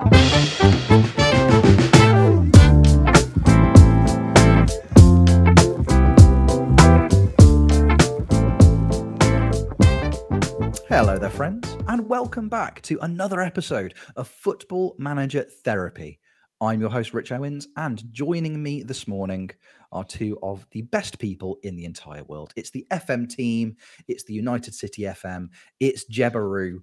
Hello there, friends, and welcome back to another episode of Football Manager Therapy. I'm your host, Rich Owens, and joining me this morning are two of the best people in the entire world. It's the FM team, it's the United City FM, it's Jebaroo.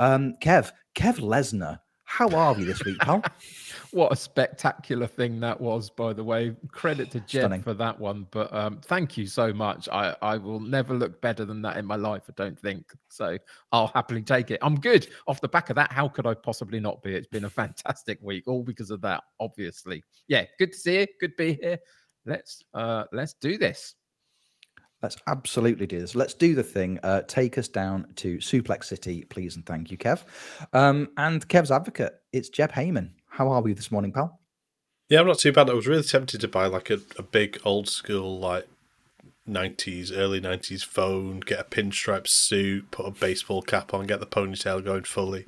Um, Kev, Kev Lesnar, how are we this week, pal? what a spectacular thing that was, by the way. Credit to Jeb Stunning. for that one. But um, thank you so much. I, I will never look better than that in my life, I don't think. So I'll happily take it. I'm good. Off the back of that, how could I possibly not be? It's been a fantastic week, all because of that, obviously. Yeah, good to see you. Good to be here. Let's uh let's do this. Let's absolutely do this. Let's do the thing. Uh, take us down to Suplex City, please, and thank you, Kev. Um, and Kev's advocate, it's Jeb Heyman. How are we this morning, pal? Yeah, I'm not too bad. I was really tempted to buy like a, a big old school like nineties, early nineties phone, get a pinstripe suit, put a baseball cap on, get the ponytail going fully,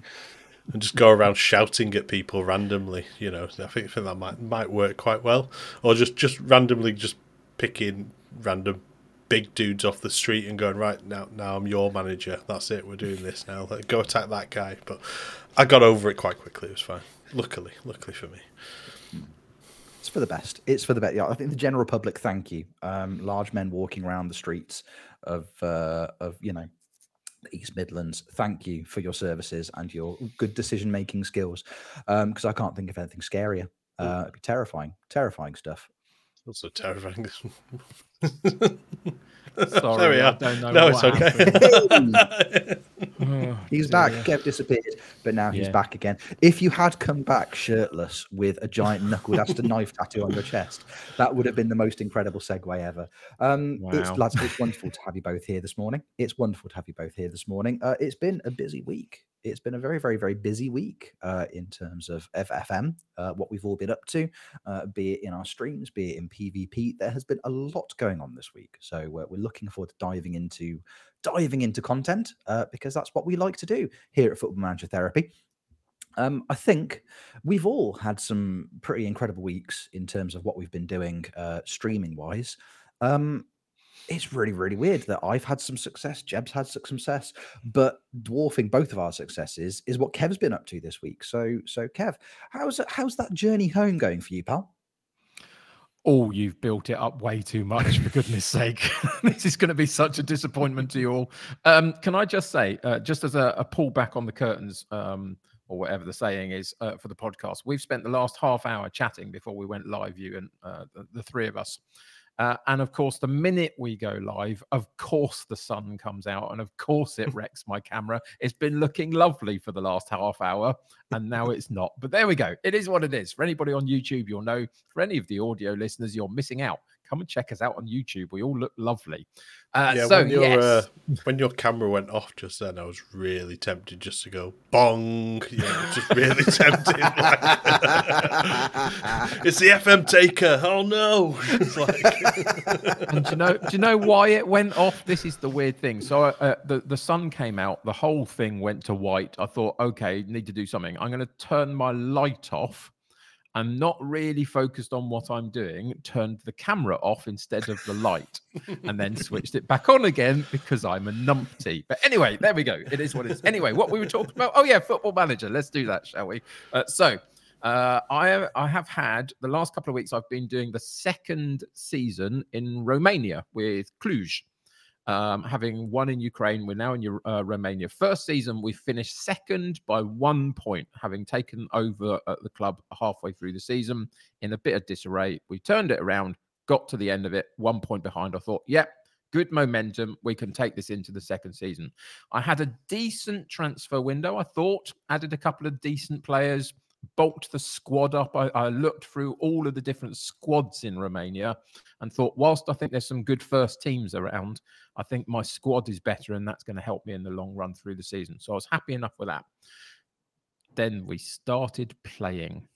and just go around shouting at people randomly. You know, I think, I think that might might work quite well. Or just just randomly just picking random big dudes off the street and going right now. Now I'm your manager. That's it. We're doing this now. Like, go attack that guy. But I got over it quite quickly. It was fine. Luckily, luckily for me. It's for the best. It's for the best. Yeah, I think the general public thank you. Um, large men walking around the streets of uh, of you know the East Midlands. Thank you for your services and your good decision making skills. Because I can't think of anything scarier. Uh, it'd be terrifying, terrifying stuff. Also terrifying. Sorry, there we I are. don't know no, what it's okay. Oh, He's back. Kev disappeared, but now he's Yeah. back again. If you had come back shirtless with a giant knuckle duster knife tattoo on your chest, that would have been the most incredible segue ever. Um, It's Wow. lads, it's wonderful to have you both here this morning. It's wonderful to have you both here this morning. Uh, it's been a busy week. It's been a very, very, very busy week uh, in terms of FFM, uh, what we've all been up to, uh, be it in our streams, be it in PvP. There has been a lot going on this week, so uh, we're looking forward to diving into diving into content uh, because that's what we like to do here at Football Manager Therapy. Um, I think we've all had some pretty incredible weeks in terms of what we've been doing uh, streaming wise. Um, it's really, really weird that I've had some success, Jeb's had some success, but dwarfing both of our successes is what Kev's been up to this week. So, so Kev, how's how's that journey home going for you, pal? Oh, you've built it up way too much, for goodness sake. this is going to be such a disappointment to you all. Um, can I just say, uh, just as a, a pull back on the curtains, um, or whatever the saying is uh, for the podcast, we've spent the last half hour chatting before we went live, you and uh, the, the three of us. Uh, and of course, the minute we go live, of course, the sun comes out, and of course, it wrecks my camera. It's been looking lovely for the last half hour, and now it's not. But there we go. It is what it is. For anybody on YouTube, you'll know. For any of the audio listeners, you're missing out. Come and check us out on YouTube. We all look lovely. Uh, yeah, so when your yes, uh, when your camera went off just then, I was really tempted just to go bong. Know, just really tempted. it's the FM taker. Oh no! Like, and do you know, do you know why it went off? This is the weird thing. So uh, the the sun came out, the whole thing went to white. I thought, okay, need to do something. I'm going to turn my light off. I'm not really focused on what I'm doing. Turned the camera off instead of the light, and then switched it back on again because I'm a numpty. But anyway, there we go. It is what it is. Anyway, what we were talking about? Oh yeah, Football Manager. Let's do that, shall we? Uh, so uh, I I have had the last couple of weeks. I've been doing the second season in Romania with Cluj. Um, having won in Ukraine, we're now in Eu- uh, Romania. First season, we finished second by one point, having taken over at the club halfway through the season in a bit of disarray. We turned it around, got to the end of it, one point behind. I thought, yep, good momentum. We can take this into the second season. I had a decent transfer window, I thought, added a couple of decent players, bulked the squad up. I, I looked through all of the different squads in Romania and thought, whilst I think there's some good first teams around, I think my squad is better and that's going to help me in the long run through the season. So I was happy enough with that. Then we started playing.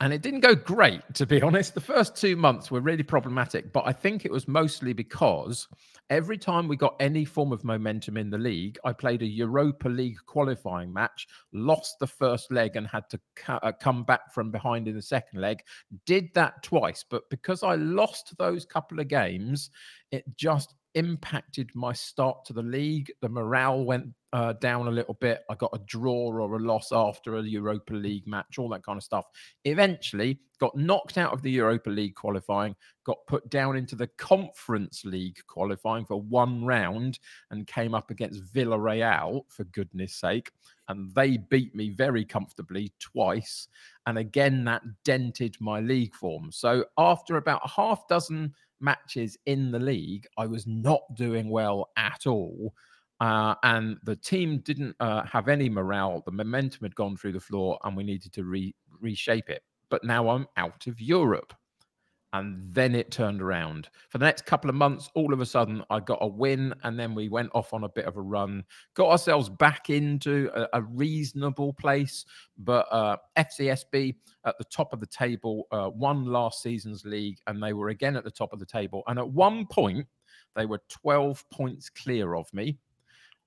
And it didn't go great, to be honest. The first two months were really problematic, but I think it was mostly because every time we got any form of momentum in the league, I played a Europa League qualifying match, lost the first leg, and had to uh, come back from behind in the second leg. Did that twice, but because I lost those couple of games, it just impacted my start to the league. The morale went uh, down a little bit. I got a draw or a loss after a Europa League match, all that kind of stuff. Eventually, got knocked out of the Europa League qualifying, got put down into the Conference League qualifying for one round, and came up against Villarreal, for goodness sake. And they beat me very comfortably twice. And again, that dented my league form. So after about a half dozen matches in the league, I was not doing well at all. Uh, and the team didn't uh, have any morale. The momentum had gone through the floor, and we needed to re- reshape it. But now I'm out of Europe. And then it turned around. For the next couple of months, all of a sudden, I got a win. And then we went off on a bit of a run, got ourselves back into a, a reasonable place. But uh, FCSB at the top of the table uh, won last season's league, and they were again at the top of the table. And at one point, they were 12 points clear of me.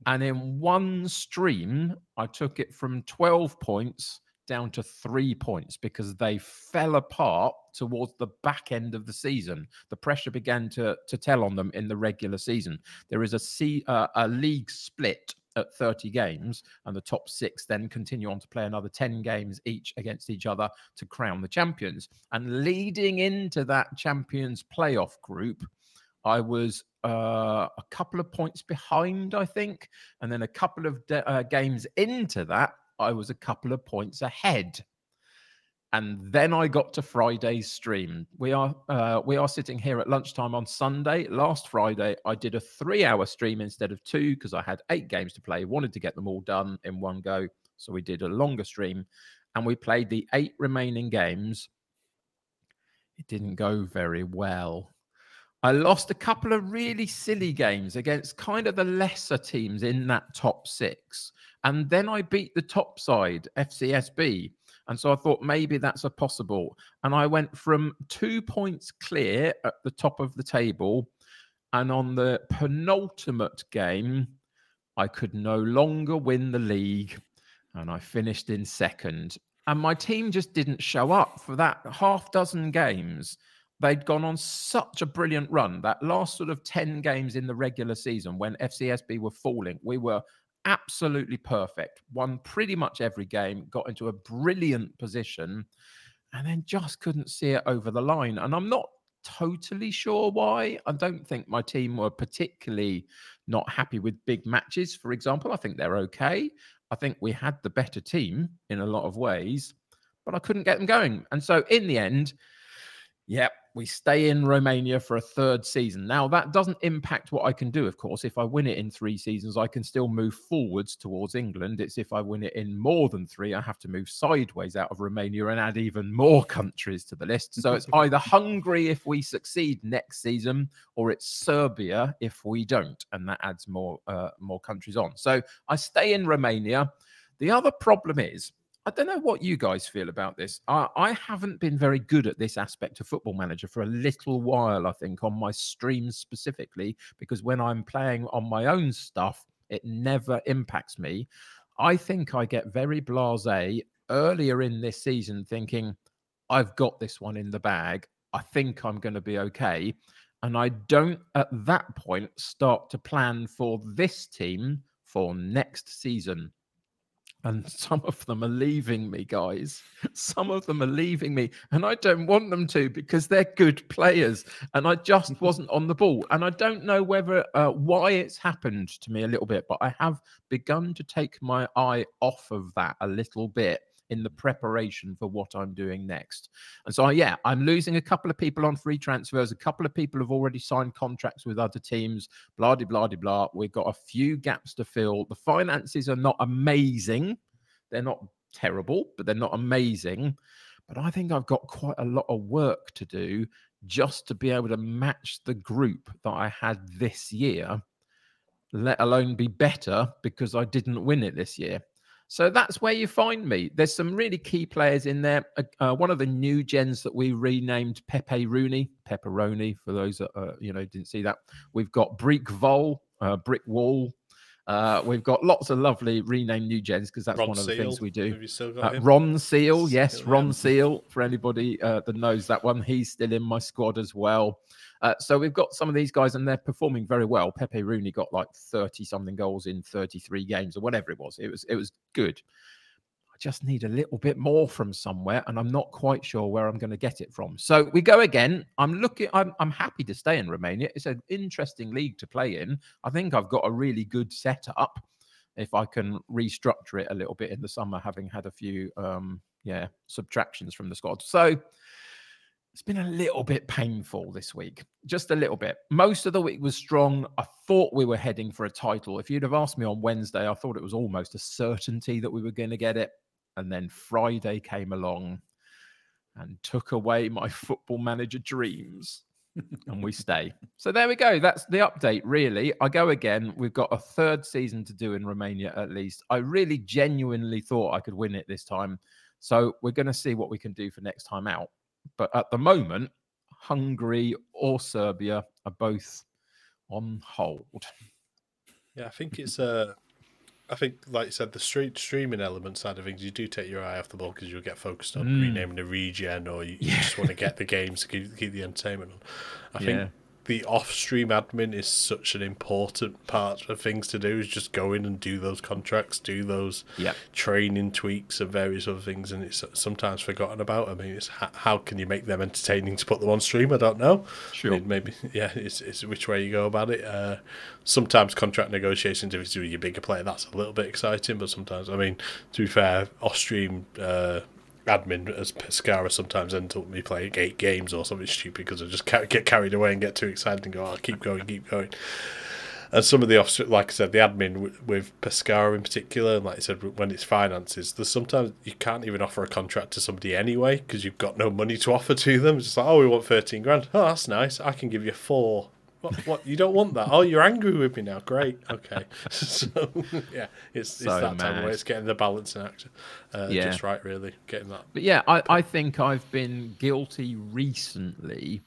And in one stream, I took it from 12 points down to three points because they fell apart towards the back end of the season. The pressure began to, to tell on them in the regular season. There is a, C, uh, a league split at 30 games, and the top six then continue on to play another 10 games each against each other to crown the champions. And leading into that champions playoff group, I was uh, a couple of points behind, I think. And then a couple of de- uh, games into that, I was a couple of points ahead. And then I got to Friday's stream. We are uh, we are sitting here at lunchtime on Sunday. Last Friday, I did a three-hour stream instead of two because I had eight games to play. Wanted to get them all done in one go, so we did a longer stream, and we played the eight remaining games. It didn't go very well. I lost a couple of really silly games against kind of the lesser teams in that top six. And then I beat the top side, FCSB. And so I thought maybe that's a possible. And I went from two points clear at the top of the table. And on the penultimate game, I could no longer win the league. And I finished in second. And my team just didn't show up for that half dozen games. They'd gone on such a brilliant run. That last sort of 10 games in the regular season when FCSB were falling, we were absolutely perfect, won pretty much every game, got into a brilliant position, and then just couldn't see it over the line. And I'm not totally sure why. I don't think my team were particularly not happy with big matches, for example. I think they're okay. I think we had the better team in a lot of ways, but I couldn't get them going. And so in the end, Yep, we stay in Romania for a third season. Now, that doesn't impact what I can do, of course. If I win it in three seasons, I can still move forwards towards England. It's if I win it in more than three, I have to move sideways out of Romania and add even more countries to the list. So it's either Hungary if we succeed next season, or it's Serbia if we don't, and that adds more uh, more countries on. So I stay in Romania. The other problem is I don't know what you guys feel about this. I, I, haven't been very good at this aspect of Football Manager for a little while, I think, on my streams specifically, because when I'm playing on my own stuff, it never impacts me. I think I get very blase earlier in this season thinking, I've got this one in the bag. I think I'm going to be okay. And I don't at that point start to plan for this team for next season and some of them are leaving me, guys. Some of them are leaving me, and I don't want them to because they're good players, and I just wasn't on the ball. And I don't know whether uh, why it's happened to me a little bit, but I have begun to take my eye off of that a little bit in the preparation for what I'm doing next. And so, yeah, I'm losing a couple of people on free transfers. A couple of people have already signed contracts with other teams. Blah, blah, blah, blah. We've got a few gaps to fill. The finances are not amazing. They're not terrible, but they're not amazing. But I think I've got quite a lot of work to do just to be able to match the group that I had this year, let alone be better because I didn't win it this year. So that's where you find me. There's some really key players in there. Uh, uh, one of the new gens that we renamed Pepe Rooney, Pepperoni, for those that uh, you know didn't see that. We've got Brick Vol, uh, Brick Wall. Uh, we've got lots of lovely renamed new gens because that's Ron one of the Seal. things we do. Have you still got Uh. Ron Seal, yes, Seal, Ron yeah. Seal. For anybody uh, that knows that one, he's still in my squad as well. Uh, so we've got some of these guys, and they're performing very well. Pepe Rooney got like thirty something goals in thirty-three games, or whatever it was. It was it was good. I just need a little bit more from somewhere, and I'm not quite sure where I'm going to get it from. So we go again. I'm looking. I'm I'm happy to stay in Romania. It's an interesting league to play in. I think I've got a really good setup if I can restructure it a little bit in the summer, having had a few um yeah subtractions from the squad. So it's been a little bit painful this week, just a little bit. Most of the week was strong. I thought we were heading for a title. If you'd have asked me on Wednesday, I thought it was almost a certainty that we were going to get it. And then Friday came along and took away my football manager dreams and we stay. So there we go. That's the update, really. I go again. We've got a third season to do in Romania at least. I really genuinely thought I could win it this time. So we're going to see what we can do for next time out. But at the moment, Hungary or Serbia are both on hold. Yeah, I think it's uh I think, like you said, the street streaming element side of things, you do take your eye off the ball because you'll get focused on Mm. renaming a regen, or you, you just want to get the games to keep, keep the entertainment on. I Yeah. think the off-stream admin is such an important part of things to do. Is just go in and do those contracts, do those Yeah. training tweaks and various other things, and it's sometimes forgotten about. I mean, it's how, how can you make them entertaining to put them on stream? I don't know. Sure. I mean, maybe yeah, it's, it's which way you go about it. Uh, sometimes contract negotiations, if it's with your bigger player, that's a little bit exciting. But sometimes, I mean, to be fair, off stream uh, admin as Pescara sometimes ends up me playing eight games or something stupid because I just get carried away and get too excited and go, oh, keep going, keep going. And some of the off, like I said, the admin with, with Pescara in particular, and like I said, when it's finances, there's sometimes you can't even offer a contract to somebody anyway because you've got no money to offer to them. It's just like, oh, we want 13 grand. Oh, that's nice. I can give you four. What? what you don't want that? Oh, you're angry with me now. Great. Okay. so yeah, it's, it's So that time where it's getting the balance in action uh, Yeah. just right, really. Getting that. But yeah, I, I think I've been guilty recently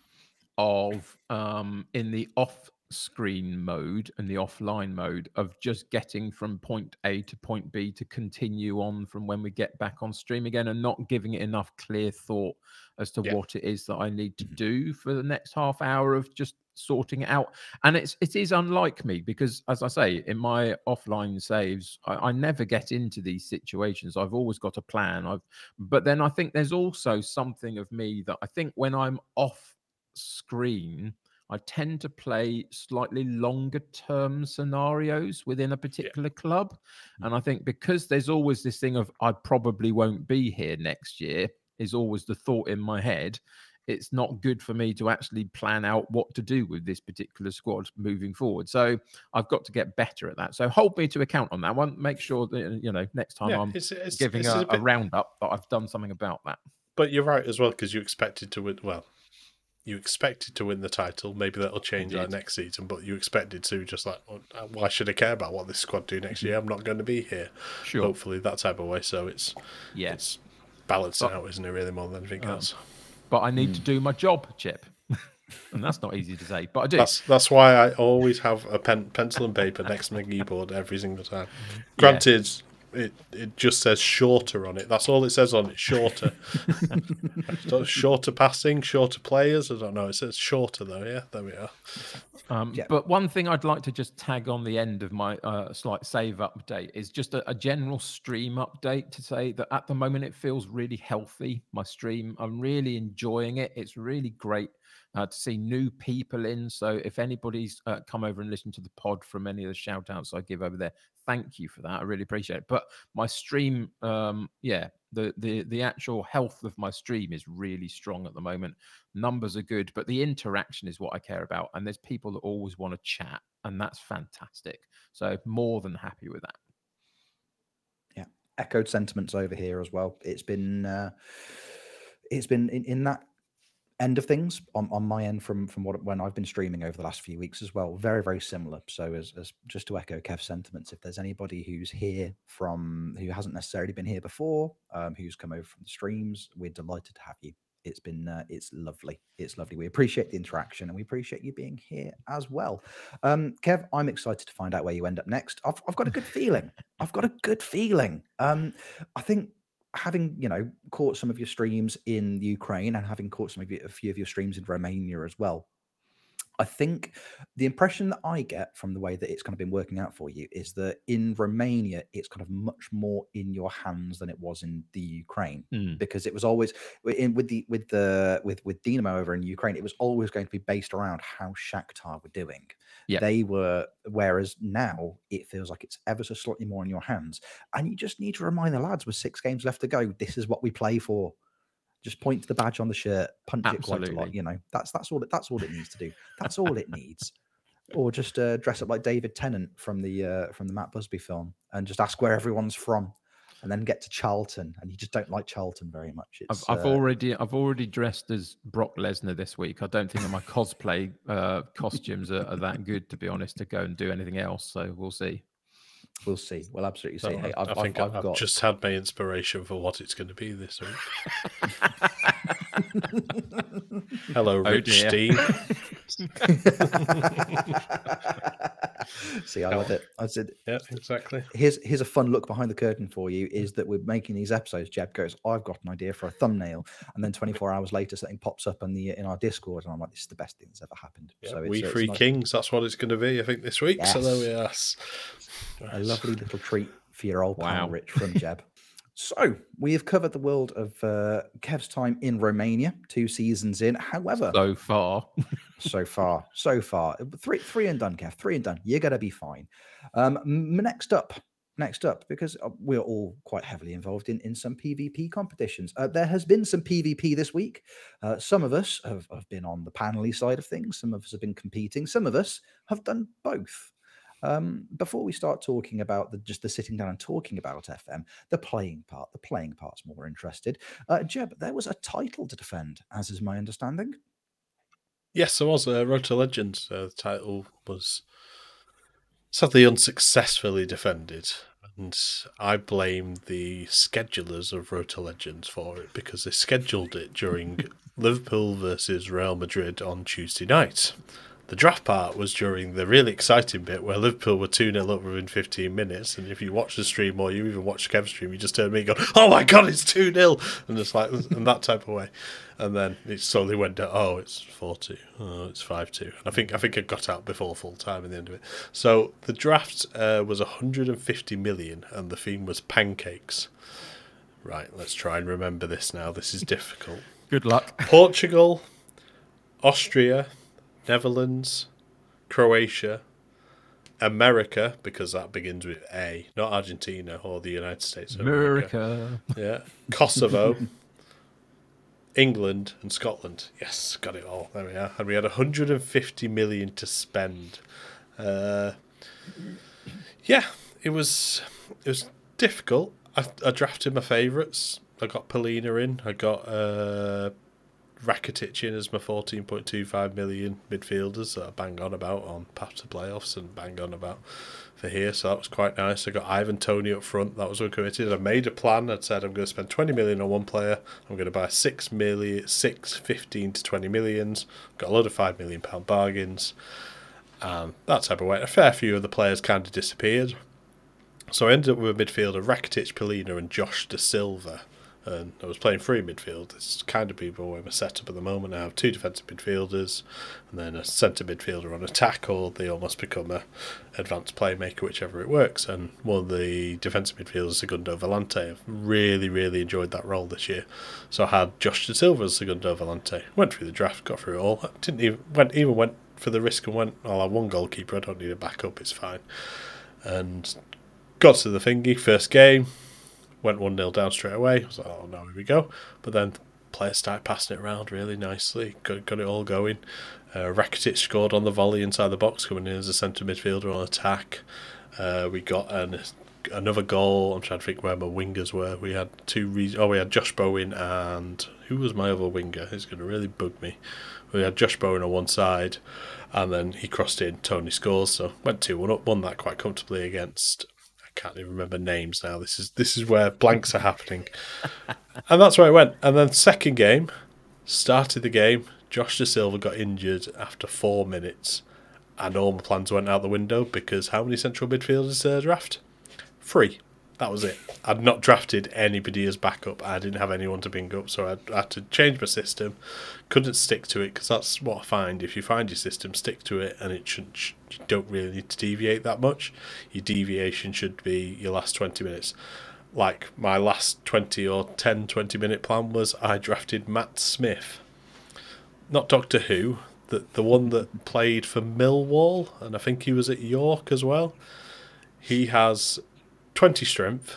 of um in the off screen mode and the offline mode of just getting from point A to point B to continue on from when we get back on stream again and not giving it enough clear thought as to Yeah. what it is that I need to mm-hmm. do for the next half hour of just sorting it out. And it's it is unlike me because as I say, in my offline saves, I, I never get into these situations. I've always got a plan. I've but then I think there's also something of me that I think when I'm off screen, I tend to play slightly longer term scenarios within a particular club. Mm-hmm. And I think because there's always this thing of I probably won't be here next year, is always the thought in my head. It's not good for me to actually plan out what to do with this particular squad moving forward. So I've got to get better at that. So hold me to account on that one. Make sure that uh, you know next time Yeah, I'm it's, it's, giving it's a, a a roundup that I've done something about that. But you're right as well because you expected to win. Well, you expected to win the title. Maybe that'll change our next season. But you expected to just like, uh, why should I care about what this squad do next year? I'm not going to be here. Sure. Hopefully that type of way. So it's Yeah. it's balancing But- out, isn't it? Really more than anything Um, else. But I need to do my job, Chip. and that's not easy to say, but I do. That's that's why I always have a pen, pencil and paper next to my keyboard every single time. Granted, it it just says shorter on it. That's all it says on it. Shorter. So shorter passing, shorter players. I don't know. It says shorter though. Yeah, there we are. Um, Yeah. But one thing I'd like to just tag on the end of my uh, slight save update is just a, a general stream update to say that at the moment it feels really healthy. My stream, I'm really enjoying it. It's really great uh, to see new people in. So if anybody's uh, come over and listened to the pod from any of the shout outs I give over there, thank you for that. I really appreciate it. But my stream, um, yeah, the, the the actual health of my stream is really strong at the moment numbers are good, but the interaction is what I care about. And there's people that always want to chat, and that's fantastic. So more than happy with that. Yeah, echoed sentiments over here as well. It's been uh, it's been in, in that end of things on, on my end from from what when I've been streaming over the last few weeks as well. Very very similar. So as, as just to echo Kev's sentiments, if there's anybody who's here from who hasn't necessarily been here before, um, who's come over from the streams, we're delighted to have you. It's been uh, it's lovely. It's lovely. We appreciate the interaction and we appreciate you being here as well. Um, Kev, I'm excited to find out where you end up next. I've I've got a good feeling. I've got a good feeling. Um, I think having you know caught some of your streams in Ukraine and having caught some of your, a few of your streams in Romania as well, I think the impression that I get from the way that it's kind of been working out for you is that in Romania, it's kind of much more in your hands than it was in the Ukraine, Mm. because it was always in with the with the with with Dynamo over in Ukraine, it was always going to be based around how Shakhtar were doing. Yeah. They were, whereas now it feels like it's ever so slightly more in your hands, and you just need to remind the lads with six games left to go, this is what we play for. Just point to the badge on the shirt, punch it quite a lot. You know, that's that's all. It, that's all it needs to do. That's all it needs. Or just uh, dress up like David Tennant from the uh, from the Matt Busby film, and just ask where everyone's from, and then get to Charlton, and you just don't like Charlton very much. I've, I've uh, already I've already dressed as Brock Lesnar this week. I don't think that my cosplay uh, costumes are, are that good, to be honest, to go and do anything else. So we'll see. We'll see. We'll absolutely see. So Hey, I, I've, I think I've, I've I've got just had my inspiration for what it's going to be this week. Hello, Oh, Rich. Steve. See, I love it. I said, Yeah, exactly. here's here's a fun look behind the curtain for you. Is that we're making these episodes? Jeb goes, I've got an idea for a thumbnail, and then 24 hours later, something pops up in the in our Discord, and I'm like, this is the best thing that's ever happened. Yeah, so we it's, it's Three nice- Kings, that's what it's going to be, I think, this week. So there we are. A lovely little treat for your old pal Rich from Jeb. So we have covered the world of uh, Kev's time in Romania, two seasons in. However, So far, so far, so far. Three, three and done, Kev. Three and done. You're gonna be fine. Um, next up, next up, because uh, we're all quite heavily involved in in some PvP competitions. Uh, there has been some PvP this week. Uh, some of us have, have been on the panely side of things. Some of us have been competing. Some of us have done both. Um, before we start talking about the just the sitting down and talking about FM, the playing part, the playing part's more interested. Uh, Jeb, there was a title to defend, as is my understanding. Yes, there was a Road to Legends. Uh, the title was sadly unsuccessfully defended, and I blame the schedulers of Road to Legends for it because they scheduled it during Liverpool versus Real Madrid on Tuesday night. The draft part was during the really exciting bit where Liverpool were 2 0 up within 15 minutes. And if you watch the stream or you even watch Kev's stream, you just turn me and go, Oh my God, it's 2 0. And it's like, and that type of way. And then it slowly went down, Oh, it's 4 2. Oh, it's 5 2. And I think, I think it got out before full time in the end of it. So the draft uh, was 150 million and the theme was pancakes. Right, let's try and remember this now. This is difficult. good luck. Portugal, Austria, Netherlands, Croatia, America, because that begins with A, not Argentina or the United States of America. America. Yeah. Kosovo, England, and Scotland. Yes, got it all. There we are. And we had 150 million to spend. Uh, yeah, it was it was difficult. I, I drafted my favourites. I got Palhinha in. I got uh, Rakitic in as my 14.25 million midfielders that I bang on about on path to playoffs and bang on about for here. So that was quite nice. I got Ivan Toney up front. That was uncommitted. I made a plan. I'd said I'm going to spend 20 million on one player. I'm going to buy six million, six 15 to 20 millions. Got a lot of five million pound bargains. And that type of way. A fair few of the players kind of disappeared. So I ended up with a midfielder, Rakitic, Palhinha, and Josh Da Silva. And I was playing three midfield. It's kind of people where my setup at the moment. I have two defensive midfielders, and then a centre midfielder on attack, or they almost become a advanced playmaker, whichever it works. And one of the defensive midfielders, Segundo Volante. I've really, really enjoyed that role this year. So I had Josh Da Silva as Segundo Volante. Went through the draft, got through it all. I didn't even went even went for the risk and went. I'll have one goalkeeper. I don't need a backup. It's fine. And got to the thingy first game went 1 0 down straight away. I was like, oh no, here we go. But then players started passing it around really nicely, got, got it all going. Uh, Rakitic scored on the volley inside the box, coming in as a centre midfielder on attack. Uh, we got an another goal. I'm trying to think where my wingers were. We had two. Re- oh, we had Josh Bowen and who was my other winger? It's going to really bug me. We had Josh Bowen on one side, and then he crossed in. Toney scores, so went two one up. Won that quite comfortably against. Can't even remember names now. This is this is where blanks are happening, and that's where I went. And then second game, started the game. Josh Da Silva got injured after four minutes, and all my plans went out the window because how many central midfielders I draft? Three. That was it. I'd not drafted anybody as backup. I didn't have anyone to bring up, so I had to change my system. Couldn't stick to it because that's what I find. If you find your system, stick to it, and it shouldn't. You don't really need to deviate that much. Your deviation should be your last twenty minutes. Like my last twenty or 10, 20 minute plan was, I drafted Matt Smith, not Doctor Who, the the one that played for Millwall, and I think he was at York as well. He has 20 strength,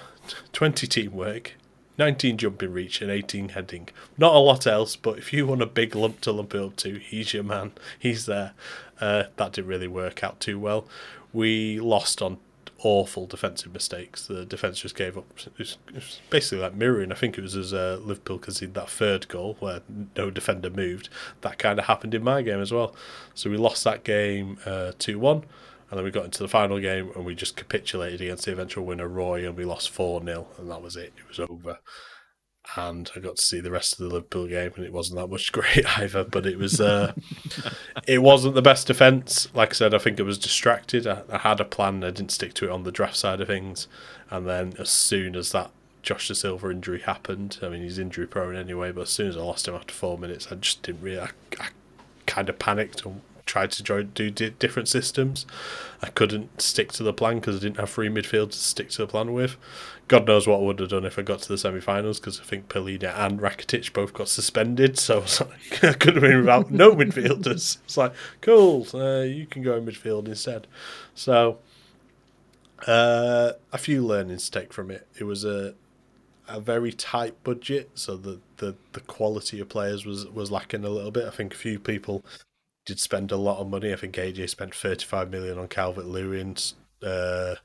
20 teamwork, 19 jumping reach, and 18 heading. Not a lot else, but if you want a big lump to lump it up to, he's your man. He's there. Uh, that didn't really work out too well. We lost on awful defensive mistakes. The defence just gave up. It was, it was, basically like mirroring. I think it was as uh, Liverpool conceded that third goal where no defender moved. That kind of happened in my game as well. So we lost that game uh, 2 1. And then we got into the final game and we just capitulated against the eventual winner, Roy, and we lost 4 0, and that was it. It was over. And I got to see the rest of the Liverpool game, and it wasn't that much great either. But it was, uh, it wasn't the best defence. Like I said, I think it was distracted. I, I had a plan, I didn't stick to it on the draft side of things. And then as soon as that Josh Da Silva injury happened, I mean, he's injury prone anyway, but as soon as I lost him after four minutes, I just didn't really, I, I kind of panicked and tried to do different systems. I couldn't stick to the plan because I didn't have three midfield to stick to the plan with. God knows what I would have done if I got to the semi-finals because I think Palhinha and Rakitic both got suspended, so I, like, I could have been without no midfielders. It's like, cool, uh, you can go in midfield instead. So, uh, a few learnings to take from it. It was a a very tight budget, so the, the, the quality of players was was lacking a little bit. I think a few people did spend a lot of money. I think AJ spent 35 million on Calvert Lewin. Uh,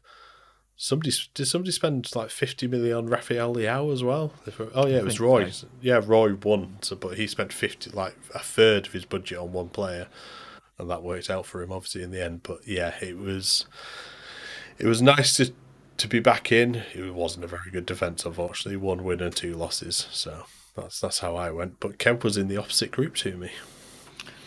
somebody did somebody spend like 50 million on Rafael Leao as well? Oh yeah, it was Roy. So. Yeah, Roy won, so, but he spent 50 like a third of his budget on one player, and that worked out for him obviously in the end. But yeah, it was it was nice to to be back in. It wasn't a very good defense, unfortunately. One win and two losses, so that's that's how I went. But Kemp was in the opposite group to me.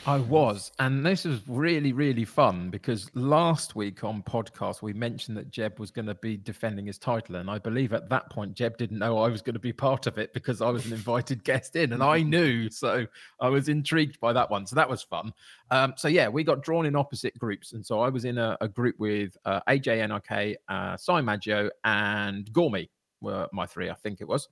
I was, and this was really, really fun because last week on podcast we mentioned that Jeb was going to be defending his title, and I believe at that point Jeb didn't know I was going to be part of it because I was an invited guest in, and I knew, so I was intrigued by that one. So that was fun. Um, so yeah, we got drawn in opposite groups, and so I was in a, a group with uh, AJ NRK, uh, Cy Maggio, and Gormy were my three, I think it was.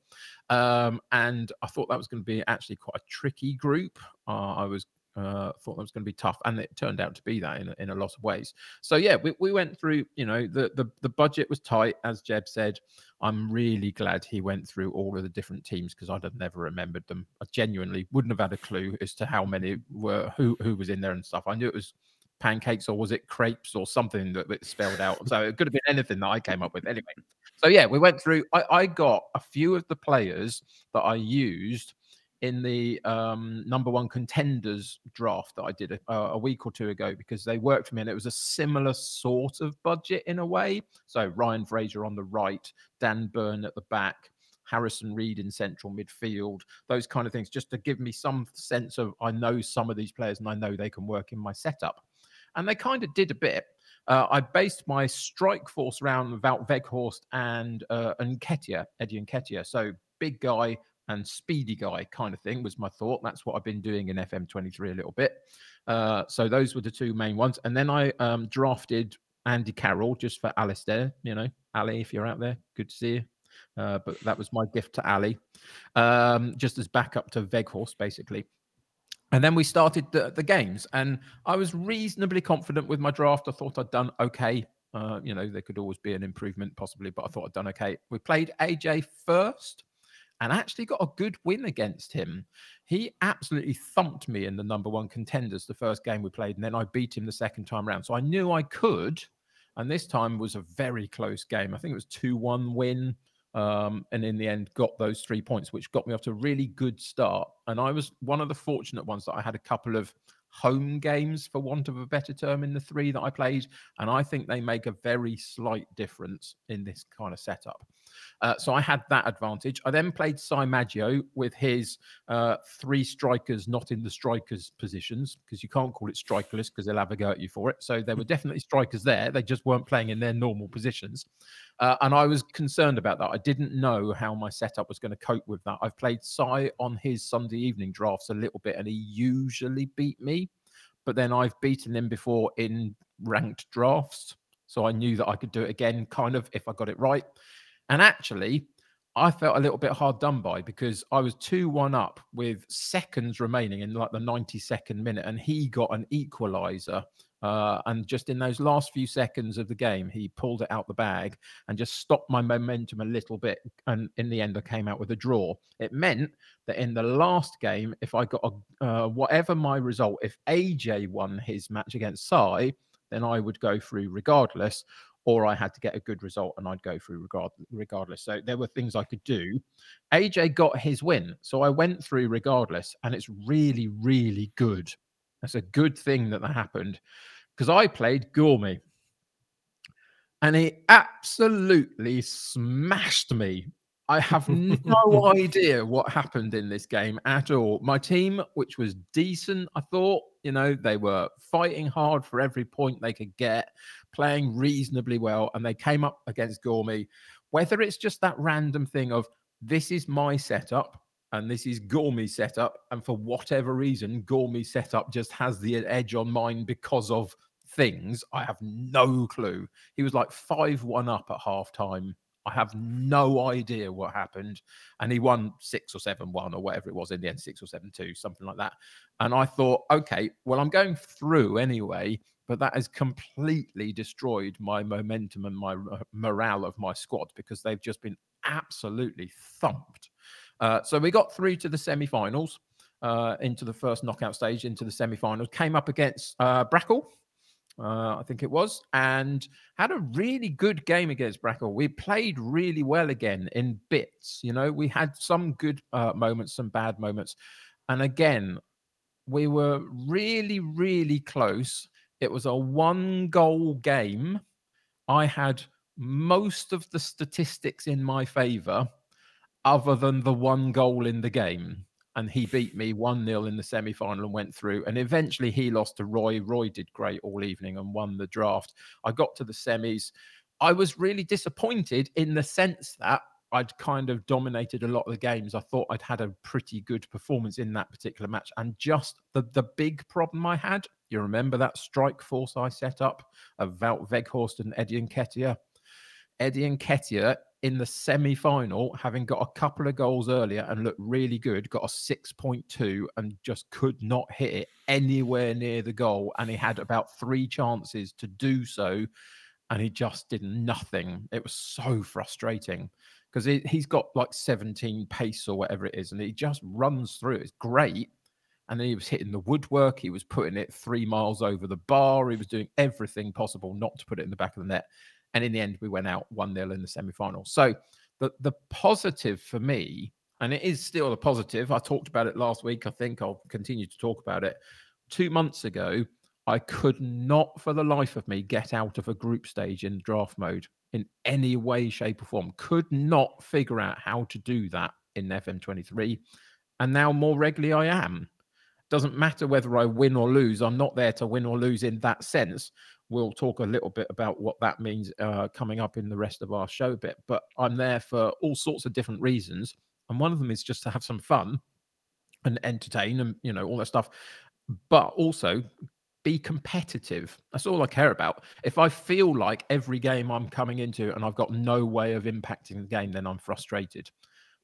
Um, and I thought that was going to be actually quite a tricky group. Uh, I was uh, thought that was going to be tough, and it turned out to be that in, in a lot of ways. So yeah, we, we went through. You know, the, the the budget was tight, as Jeb said. I'm really glad he went through all of the different teams because I'd have never remembered them. I genuinely wouldn't have had a clue as to how many were who who was in there and stuff. I knew it was pancakes or was it crepes or something that, that spelled out. So it could have been anything that I came up with anyway. So yeah, we went through. I, I got a few of the players that I used in the um, number one contenders draft that I did a, a, week or two ago because they worked for me and it was a similar sort of budget in a way. So Ryan Fraser on the right, Dan Burn at the back, Harrison Reed in central midfield, those kind of things, just to give me some sense of I know some of these players and I know they can work in my setup. And they kind of did a bit. Uh, I based my strike force around Wout Weghorst and uh, Nketiah, Eddie Nketiah. So big guy, and speedy guy kind of thing was my thought. That's what I've been doing in FM23 a little bit. Uh, so those were the two main ones. And then I um, drafted Andy Carroll just for Alistair. You know, Ali, if you're out there, good to see you. Uh, but that was my gift to Ali, um, just as backup to Weghorst, basically. And then we started the, the, games, and I was reasonably confident with my draft. I thought I'd done okay. Uh, you know, there could always be an improvement, possibly, but I thought I'd done okay. We played AJ first and actually got a good win against him. He absolutely thumped me in the number one contenders the first game we played, and then I beat him the second time around. So I knew I could, And this time was a very close game. I think it was 2 1 win. Um, and in the end, got those three points, which got me off to a really good start. And I was one of the fortunate ones that I had a couple of home games, for want of a better term, in the three that I played. And I think they make a very slight difference in this kind of setup. Uh, so I had that advantage. I then played Sai Maggio with his uh, three strikers not in the strikers positions because you can't call it strikerless because they'll have a go at you for it. So there were definitely strikers there. They just weren't playing in their normal positions. Uh, and I was concerned about that. I didn't know how my setup was going to cope with that. I've played Sai on his Sunday evening drafts a little bit and he usually beat me. But then I've beaten him before in ranked drafts. So I knew that I could do it again, kind of, if I got it right. And actually, I felt a little bit hard done by because I was 2 1 up with seconds remaining in like the 92nd minute, and he got an equalizer. Uh, and just in those last few seconds of the game, he pulled it out the bag and just stopped my momentum a little bit. And in the end, I came out with a draw. It meant that in the last game, if I got a, uh, whatever my result, if AJ won his match against Sai, then I would go through regardless or I had to get a good result and I'd go through regard, regardless. So there were things I could do. AJ got his win. So I went through regardless, and it's really, really good. That's a good thing that that happened because I played Gormy and he absolutely smashed me I have no idea what happened in this game at all. My team, which was decent, I thought, you know, they were fighting hard for every point they could get, playing reasonably well, and they came up against Gormy. Whether it's just that random thing of this is my setup and this is Gormy's setup, and for whatever reason, Gormy's setup just has the edge on mine because of things, I have no clue. He was like 5 1 up at half time I have no idea what happened. And he won six or seven one or whatever it was in the end, six or seven two, something like that. And I thought, okay, well, I'm going through anyway, but that has completely destroyed my momentum and my morale of my squad because they've just been absolutely thumped. Uh, so we got through to the semi-finals, uh, into the first knockout stage, into the semi-finals. Came up against uh, Brackle, uh, I think it was, and had a really good game against Brackle. We played really well again in bits. You know, we had some good uh, moments, some bad moments. And again, we were really, really close. It was a one goal game. I had most of the statistics in my favor, other than the one goal in the game and he beat me 1 0 in the semi final and went through. And eventually he lost to Roy. Roy did great all evening and won the draft. I got to the semis. I was really disappointed in the sense that I'd kind of dominated a lot of the games. I thought I'd had a pretty good performance in that particular match. And just the, the big problem I had, you remember that strike force I set up of Wout Weghorst and Eddie Nketiah? Eddie Nketiah in the semi final, having got a couple of goals earlier and looked really good, got a 6.2 and just could not hit it anywhere near the goal. And he had about three chances to do so. And he just did nothing. It was so frustrating because he's got like 17 pace or whatever it is. And he just runs through. It's great. And then he was hitting the woodwork. He was putting it three miles over the bar. He was doing everything possible not to put it in the back of the net. And in the end, we went out 1 0 in the semi final. So the, the positive for me, and it is still a positive, I talked about it last week. I think I'll continue to talk about it. Two months ago, I could not for the life of me get out of a group stage in draft mode in any way, shape, or form. Could not figure out how to do that in FM23. And now more regularly I am. Doesn't matter whether I win or lose. I'm not there to win or lose in that sense we'll talk a little bit about what that means uh, coming up in the rest of our show bit. But I'm there for all sorts of different reasons, and one of them is just to have some fun and entertain, and you know all that stuff. But also be competitive. That's all I care about. If I feel like every game I'm coming into and I've got no way of impacting the game, then I'm frustrated.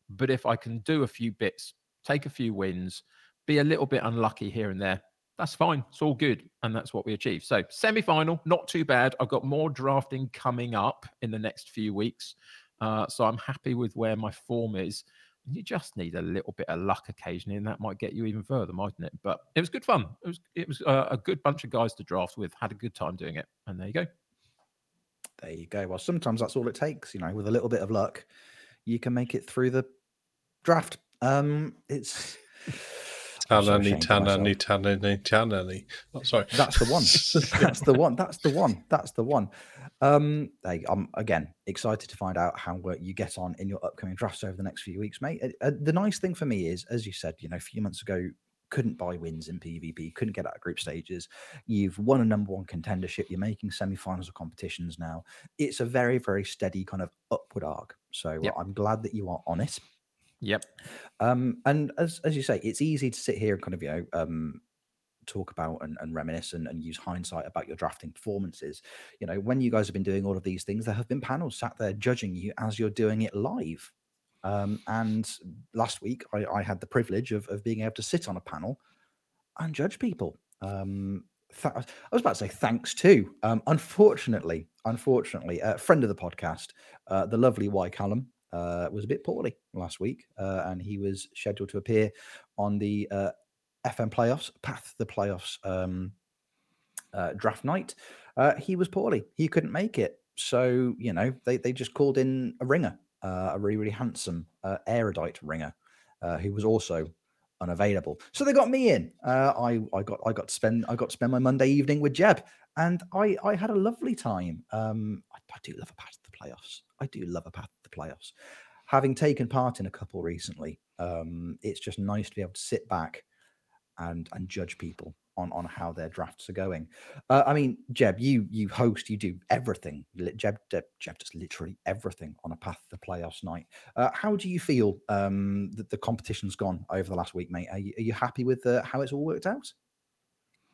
But if I can do a few bits, take a few wins, be a little bit unlucky here and there, that's fine. It's all good. And that's what we achieved. So, semi final, not too bad. I've got more drafting coming up in the next few weeks. Uh, so, I'm happy with where my form is. You just need a little bit of luck occasionally, and that might get you even further, mightn't it? But it was good fun. It was it was uh, a good bunch of guys to draft with. Had a good time doing it, and there you go. There you go. Well, sometimes that's all it takes. You know, with a little bit of luck, you can make it through the draft. Um, it's Tanani, ashamed of myself. Tanani, Tanani, Tanani. Oh, sorry. That's the one. That's the one. That's the one. That's the one. Um, hey, I'm again excited to find out how you get on in your upcoming drafts over the next few weeks, mate. Uh, uh, the nice thing for me is, as you said, you know, a few months ago, couldn't buy wins in PvP, couldn't get out of group stages. You've won a number one contendership. You're making semi-finals of competitions now. It's a very, very steady kind of upward arc. So Yep. I'm glad that you are on it. Yep. Um, and as as you say, it's easy to sit here and kind of you know um, talk about and, and reminisce and, and use hindsight about your drafting performances. You know, when you guys have been doing all of these things, there have been panels sat there judging you as you're doing it live. Um, and last week, I, I had the privilege of, of being able to sit on a panel and judge people. Um, th- I was about to say thanks to. Um, unfortunately, unfortunately, a friend of the podcast, uh, the lovely Y Callum, uh, was a bit poorly last week, uh, and he was scheduled to appear on the uh, FM playoffs, Path the playoffs um, uh, draft night. Uh, he was poorly; he couldn't make it. So you know, they they just called in a ringer, uh, a really really handsome erudite ringer, who was also unavailable. So they got me in. I I got I got to spend I got to spend my Monday evening with Jeb, and I I had a lovely time. Um, I, I do love a path to the playoffs. I do love a path the playoffs. Having taken part in a couple recently, um, it's just nice to be able to sit back and and judge people on on how their drafts are going. Uh, I mean, Jeb, you you host, you do everything. Jeb, Jeb, Jeb does literally everything on a path to the playoffs night. Uh, how do you feel um, that the competition's gone over the last week, mate? Are you, are you happy with uh, how it's all worked out?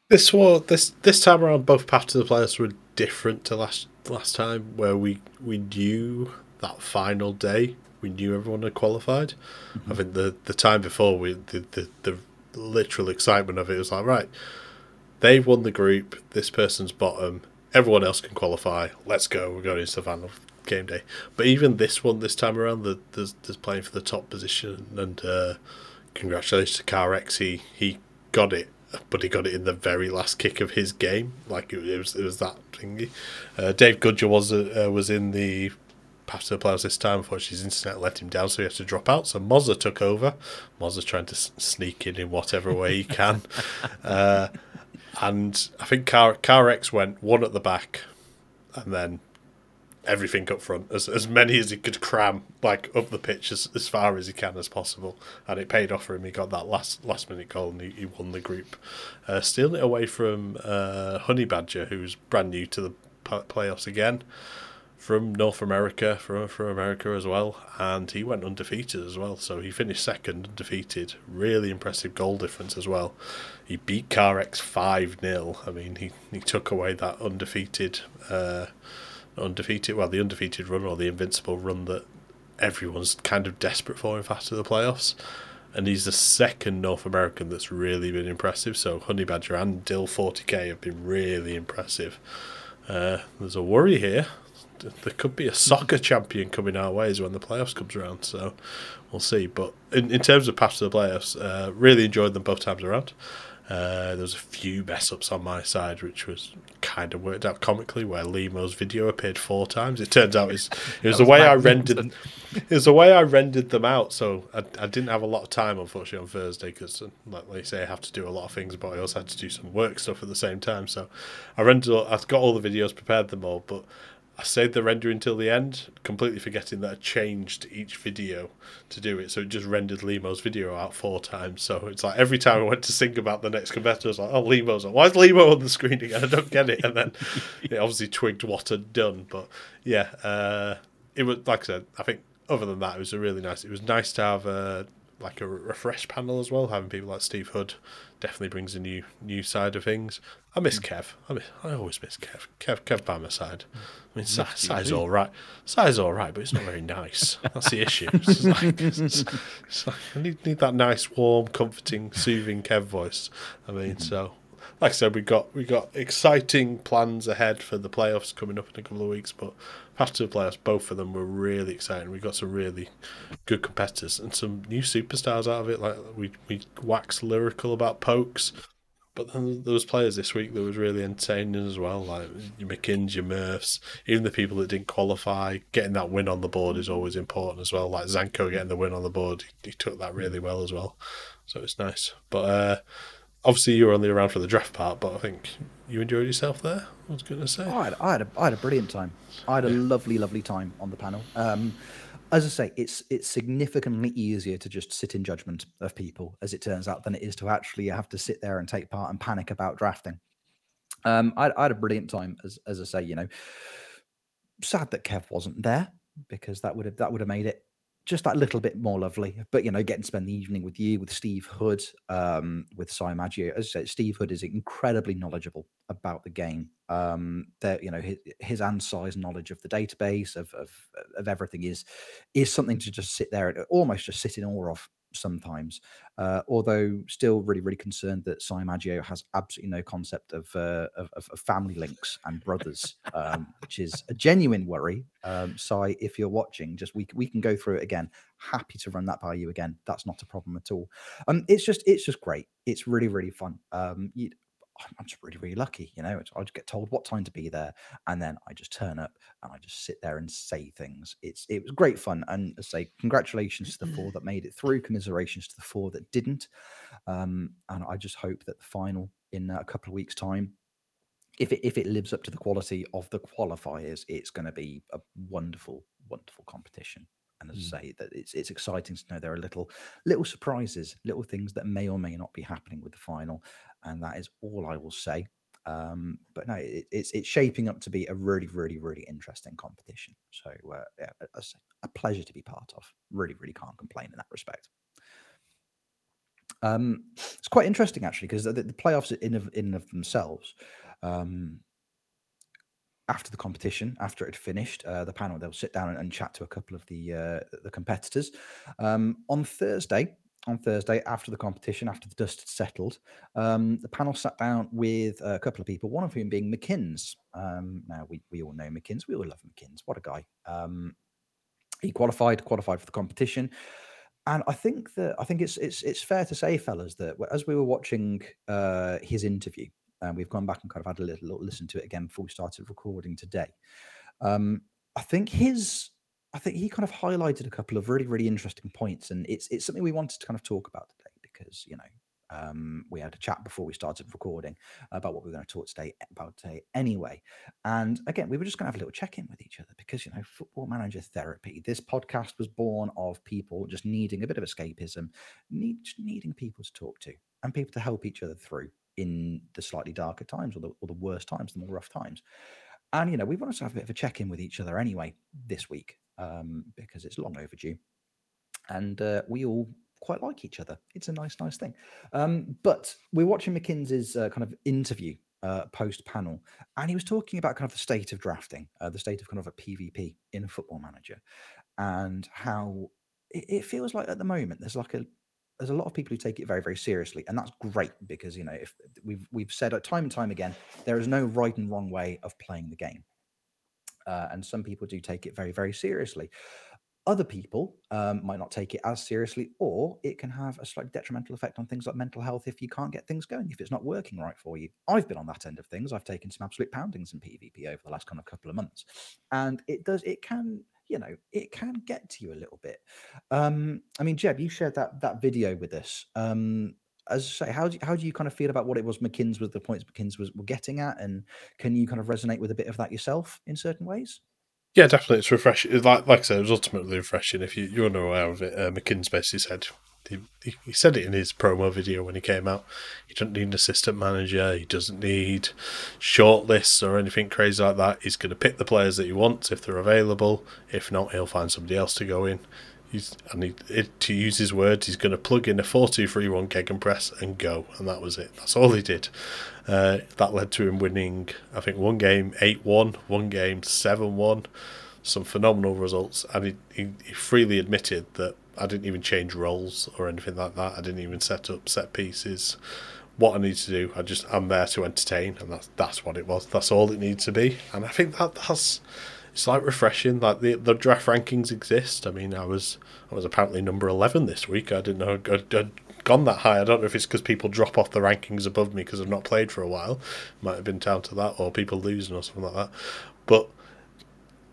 This this this time around. Both paths to the playoffs were different to last last time, where we we knew that final day. We knew everyone had qualified. I think the the time before we the, the the literal excitement of it was like right, they've won the group. This person's bottom. Everyone else can qualify. Let's go. We're going into the final game day. But even this one, this time around, the, there's there's playing for the top position, and uh, congratulations to Carex. He he got it, but he got it in the very last kick of his game. Like it, it was it was that thingy. Uh, Dave Goodger was uh, was in the path to the players this time. Unfortunately, his internet let him down, so he had to drop out. So Mozza took over. Mozza trying to sneak in in whatever way he can. uh, and I think Car Carex went one at the back, and then everything up front, as as many as he could cram, like up the pitch as, as far as he can as possible, and it paid off for him. He got that last last minute goal and he, he won the group, uh, stealing it away from uh, Honey Badger, who's brand new to the playoffs again, from North America, from from America as well, and he went undefeated as well. So he finished second, undefeated. Really impressive goal difference as well. He beat Carex five 0 I mean, he he took away that undefeated. Uh, undefeated, well, the undefeated run or the invincible run that everyone's kind of desperate for in after the playoffs. And he's the second North American that's really been impressive. So Honey Badger and Dill 40k have been really impressive. Uh, there's a worry here. There could be a soccer champion coming our ways when the playoffs comes around. So we'll see. But in, in terms of path to the playoffs, uh, really enjoyed them both times around. Uh, there was a few mess ups on my side, which was kind of worked out comically. Where Limo's video appeared four times. It turns out it was, it was the way I rendered. It was the way I rendered them out. So I, I didn't have a lot of time, unfortunately, on Thursday because, like they say, I have to do a lot of things, but I also had to do some work stuff at the same time. So I rendered. I've got all the videos, prepared them all, but I saved the render until the end, completely forgetting that I changed each video to do it. So it just rendered Limo's video out four times. So it's like every time I went to think about the next competitor, I was like, oh, Limo's on. Why is Limo on the screen again? I don't get it. And then it obviously twigged what I'd done. But yeah, uh, it was, like I said, I think other than that, it was a really nice, it was nice to have uh, like a refresh panel as well. Having people like Steve Hood definitely brings a new new side of things. I miss Kev. I miss, I always miss Kev. Kev Kev by my side. I mean, Si- Miss you Cy's too. all right. Cy's all right, but it's not very nice. That's the issue. It's like, it's, it's like, I need, need that nice, warm, comforting, soothing Kev voice. I mean, mm-hmm. so like I said, we got we got exciting plans ahead for the playoffs coming up in a couple of weeks. But after the playoffs, both of them were really exciting. We got some really good competitors and some new superstars out of it. Like we we waxed lyrical about Pokes. But then there was players this week that was really entertaining as well, like your McKinns, your Murphs, even the people that didn't qualify. Getting that win on the board is always important as well. Like Zanko getting the win on the board, he, he took that really well as well, so it's nice. But uh, obviously you were only around for the draft part, but I think you enjoyed yourself there. I was going to say. I, had, I, had a, I had a brilliant time. I had a lovely, lovely time on the panel. Um, as I say, it's it's significantly easier to just sit in judgment of people, as it turns out, than it is to actually have to sit there and take part and panic about drafting. Um, I, I had a brilliant time, as as I say, you know. Sad that Kev wasn't there because that would have that would have made it just that little bit more lovely. But you know, getting to spend the evening with you, with Steve Hood, um, with Cy Maggio. As I said, Steve Hood is incredibly knowledgeable about the game. Um, that you know, his, his and Cy's knowledge of the database of, of of everything is is something to just sit there and almost just sit in awe of sometimes. Uh, although still really, really concerned that Maggio has absolutely no concept of, uh, of, of family links and brothers, um, which is a genuine worry. Um, Cy, if you're watching, just we we can go through it again. Happy to run that by you again. That's not a problem at all. Um, it's just it's just great. It's really, really fun. Um, you, I'm just really, really lucky. You know, I just get told what time to be there, and then I just turn up and I just sit there and say things. It's it was great fun, and I say congratulations to the four that made it through. Commiserations to the four that didn't, um, and I just hope that the final in a couple of weeks' time. If it, if it lives up to the quality of the qualifiers, it's going to be a wonderful, wonderful competition. And as Mm. I say, that it's it's exciting to know there are little little surprises, little things that may or may not be happening with the final and that is all I will say. Um, but no, it, it's it's shaping up to be a really, really, really interesting competition. So uh, yeah, a- a, pleasure to be part of. Really, really can't complain in that respect. Um, it's quite interesting actually because the, the playoffs in of, in of themselves. Um, after the competition, after it had finished, uh, the panel they'll sit down and, and chat to a couple of the uh, the competitors. Um, on Thursday, on Thursday after the competition, after the dust had settled, um, the panel sat down with a couple of people, one of whom being McKinns. Um, now we we all know McKinns, we all love McKinns. What a guy! Um, he qualified, qualified for the competition, and I think that I think it's it's it's fair to say, fellas, that as we were watching uh, his interview, we've gone back and kind of had a little, little listen to it again before we started recording today. Um, I think his I think he kind of highlighted a couple of really, really interesting points, and it's it's something we wanted to kind of talk about today because you know um, we had a chat before we started recording about what we are going to talk today about today anyway. And again, we were just going to have a little check in with each other because you know football manager therapy. This podcast was born of people just needing a bit of escapism, need, needing people to talk to, and people to help each other through in the slightly darker times or the, or the worst times, the more rough times. And you know, we want to have a bit of a check in with each other anyway this week um, because it's long overdue, and uh, we all quite like each other. It's a nice, nice thing. Um, but we're watching McKinns's uh, kind of interview uh, post panel, and he was talking about kind of the state of drafting, uh, the state of kind of a PvP in a Football Manager, and how it, it feels like at the moment there's like a there's a lot of people who take it very very seriously and that's great because you know if we've we've said time and time again there is no right and wrong way of playing the game. Uh, and some people do take it very very seriously. Other people um, might not take it as seriously or it can have a slight detrimental effect on things like mental health if you can't get things going if it's not working right for you. I've been on that end of things. I've taken some absolute poundings in pvp over the last kind of couple of months. And it does it can you know it can get to you a little bit um i mean jeb you shared that that video with us um as I say, how do you, how do you kind of feel about what it was McKinn's was the points McKinn's was were getting at, and can you kind of resonate with a bit of that yourself in certain ways? Yeah, definitely. It's refreshing. Like, like I said, it was ultimately refreshing. If you, you're unaware of it, uh, basically said, he, he, said it in his promo video when he came out. He doesn't need an assistant manager. He doesn't need shortlists or anything crazy like that. He's going to pick the players that he wants if they're available. If not, he'll find somebody else to go in. He's, and he, it, to use his words, he's going to plug in a 4 2 3 1 Gegenpress and press and go. And that was it. That's all he did. Uh, that led to him winning, I think, one game 8 1, one game 7 1. Some phenomenal results. And he, he, he freely admitted that I didn't even change roles or anything like that. I didn't even set up set pieces. What I need to do, I just I'm there to entertain, and that's that's what it was. That's all it needs to be. And I think that that's it's like refreshing. Like the the draft rankings exist. I mean, I was I was apparently number eleven this week. I didn't know I'd, I'd gone that high. I don't know if it's because people drop off the rankings above me because I've not played for a while. Might have been down to that, or people losing or something like that. But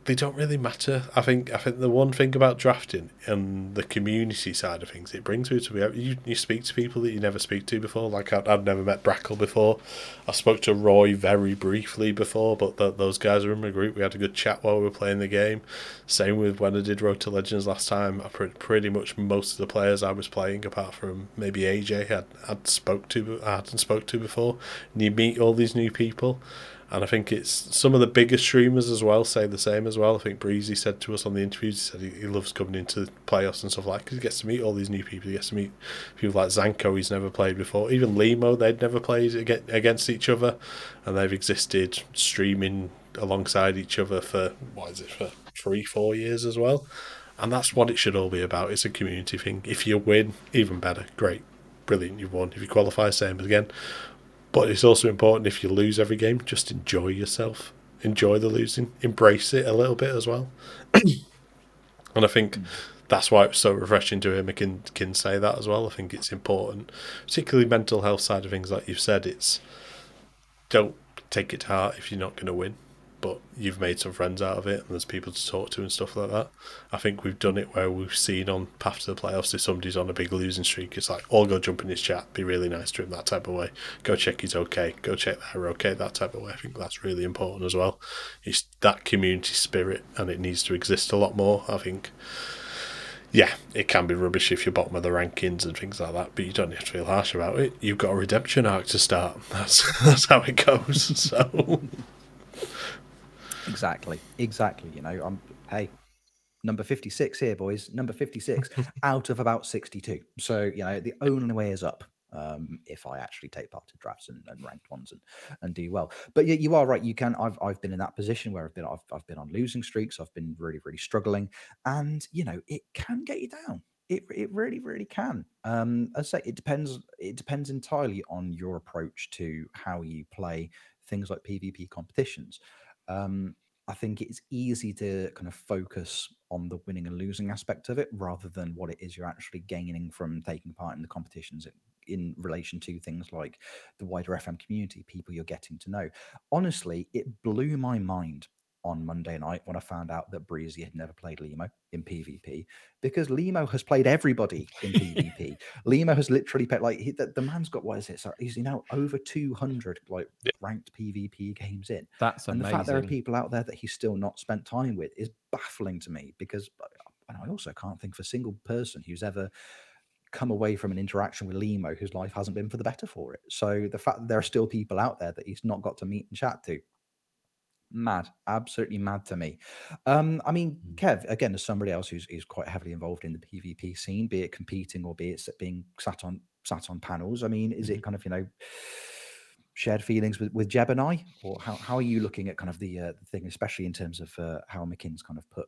they don't really matter. I think I think the one thing about drafting and the community side of things, it brings you to be you, you speak to people that you never speak to before. Like I'd, I'd never met Brackle before. I spoke to Roy very briefly before, but those guys are in my group. We had a good chat while we were playing the game. Same with when I did Road to Legends last time. I pretty, pretty much most of the players I was playing, apart from maybe AJ, had had spoke to I hadn't spoke to before. And you meet all these new people and I think it's some of the biggest streamers as well say the same as well. I think Breezy said to us on the interviews, he said he, he loves coming into playoffs and stuff like because he gets to meet all these new people. He gets to meet people like Zanko he's never played before. Even Limo, they'd never played against each other, and they've existed streaming alongside each other for what is it for three, four years as well. And that's what it should all be about. It's a community thing. If you win, even better. Great. Brilliant, you've won. If you qualify, same again. But it's also important if you lose every game, just enjoy yourself. Enjoy the losing. Embrace it a little bit as well. and I think that's why it was so refreshing to hear McKin say that as well. I think it's important, particularly mental health side of things, like you've said. It's don't take it to heart if you're not going to win but you've made some friends out of it and there's people to talk to and stuff like that. I think we've done it where we've seen on path to the playoffs if somebody's on a big losing streak, it's like all go jump in his chat, be really nice to him that type of way. Go check he's okay, go check they're okay, that type of way. I think that's really important as well. It's that community spirit and it needs to exist a lot more. I think yeah, it can be rubbish if you're bottom of the rankings and things like that, but you don't have to feel harsh about it. You've got a redemption arc to start. That's that's how it goes. So Exactly. Exactly. You know, I'm hey, number 56 here, boys. Number 56 out of about 62. So, you know, the only way is up um, if I actually take part in drafts and, and, ranked ones and, and do well. But yeah, you are right. You can. I've I've been in that position where I've been I've, I've been on losing streaks. I've been really really struggling, and you know it can get you down. It it really really can. Um, I say it depends. It depends entirely on your approach to how you play things like PvP competitions um, I think it's easy to kind of focus on the winning and losing aspect of it rather than what it is you're actually gaining from taking part in the competitions in relation to things like the wider FM community, people you're getting to know. Honestly, it blew my mind on Monday night when I found out that Breezy had never played Limo in PvP because Limo has played everybody in PvP. Limo has literally played like he, the, the, man's got what is it? So he's now over 200 like ranked PvP games in. That's and amazing. the fact there are people out there that he's still not spent time with is baffling to me because uh, and I also can't think of a single person who's ever come away from an interaction with Limo whose life hasn't been for the better for it. So the fact that there are still people out there that he's not got to meet and chat to mad, absolutely mad to me. Um, I mean, mm. Kev, again, as somebody else who's, who's quite heavily involved in the PvP scene, be it competing or be it being sat on sat on panels. I mean, is it mm-hmm. kind of you know shared feelings with with Jeb and I, or how how are you looking at kind of the, uh, the thing, especially in terms of uh, how McKinn's kind of put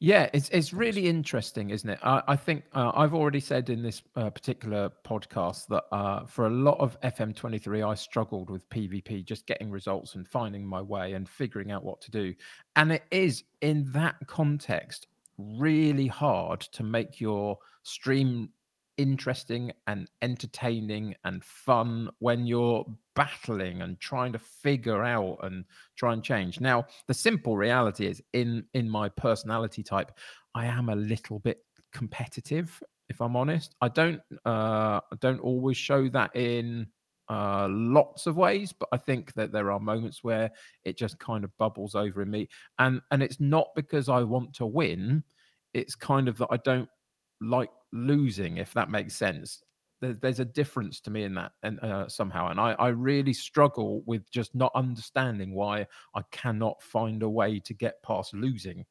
yeah, it's it's really interesting, isn't it? I, I think uh, I've already said in this uh, particular podcast that uh, for a lot of FM23, I struggled with PvP, just getting results and finding my way and figuring out what to do. And it is in that context really hard to make your stream interesting and entertaining and fun when you're battling and trying to figure out and try and change. Now the simple reality is in in my personality type i am a little bit competitive if i'm honest. I don't uh I don't always show that in uh, lots of ways, but I think that there are moments where it just kind of bubbles over in me, and and it's not because I want to win. It's kind of that I don't like losing, if that makes sense. There, there's a difference to me in that, and uh, somehow, and I, I really struggle with just not understanding why I cannot find a way to get past losing.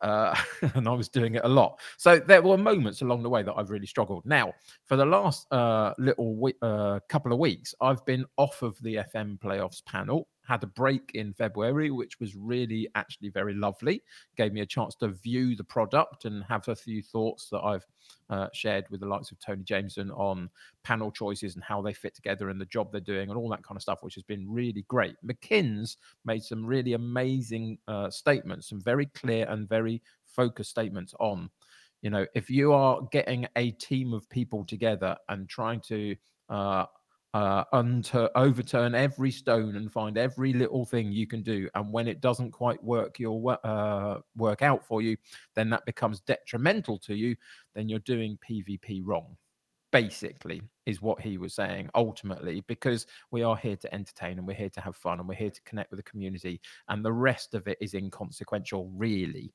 Uh, and I was doing it a lot. So there were moments along the way that I've really struggled. Now, for the last uh, little uh, couple of weeks, I've been off of the FM playoffs panel had a break in February, which was really actually very lovely. Gave me a chance to view the product and have a few thoughts that I've uh, shared with the likes of Tony Jameson on panel choices and how they fit together and the job they're doing and all that kind of stuff, which has been really great. McKinn's made some really amazing uh, statements, some very clear and very focused statements on You know, if you are getting a team of people together and trying to uh, uh, unter- overturn every stone and find every little thing you can do. And when it doesn't quite work your uh, work out for you, then that becomes detrimental to you. Then you're doing PvP wrong. Basically, is what he was saying ultimately, because we are here to entertain and we're here to have fun and we're here to connect with the community, and the rest of it is inconsequential, really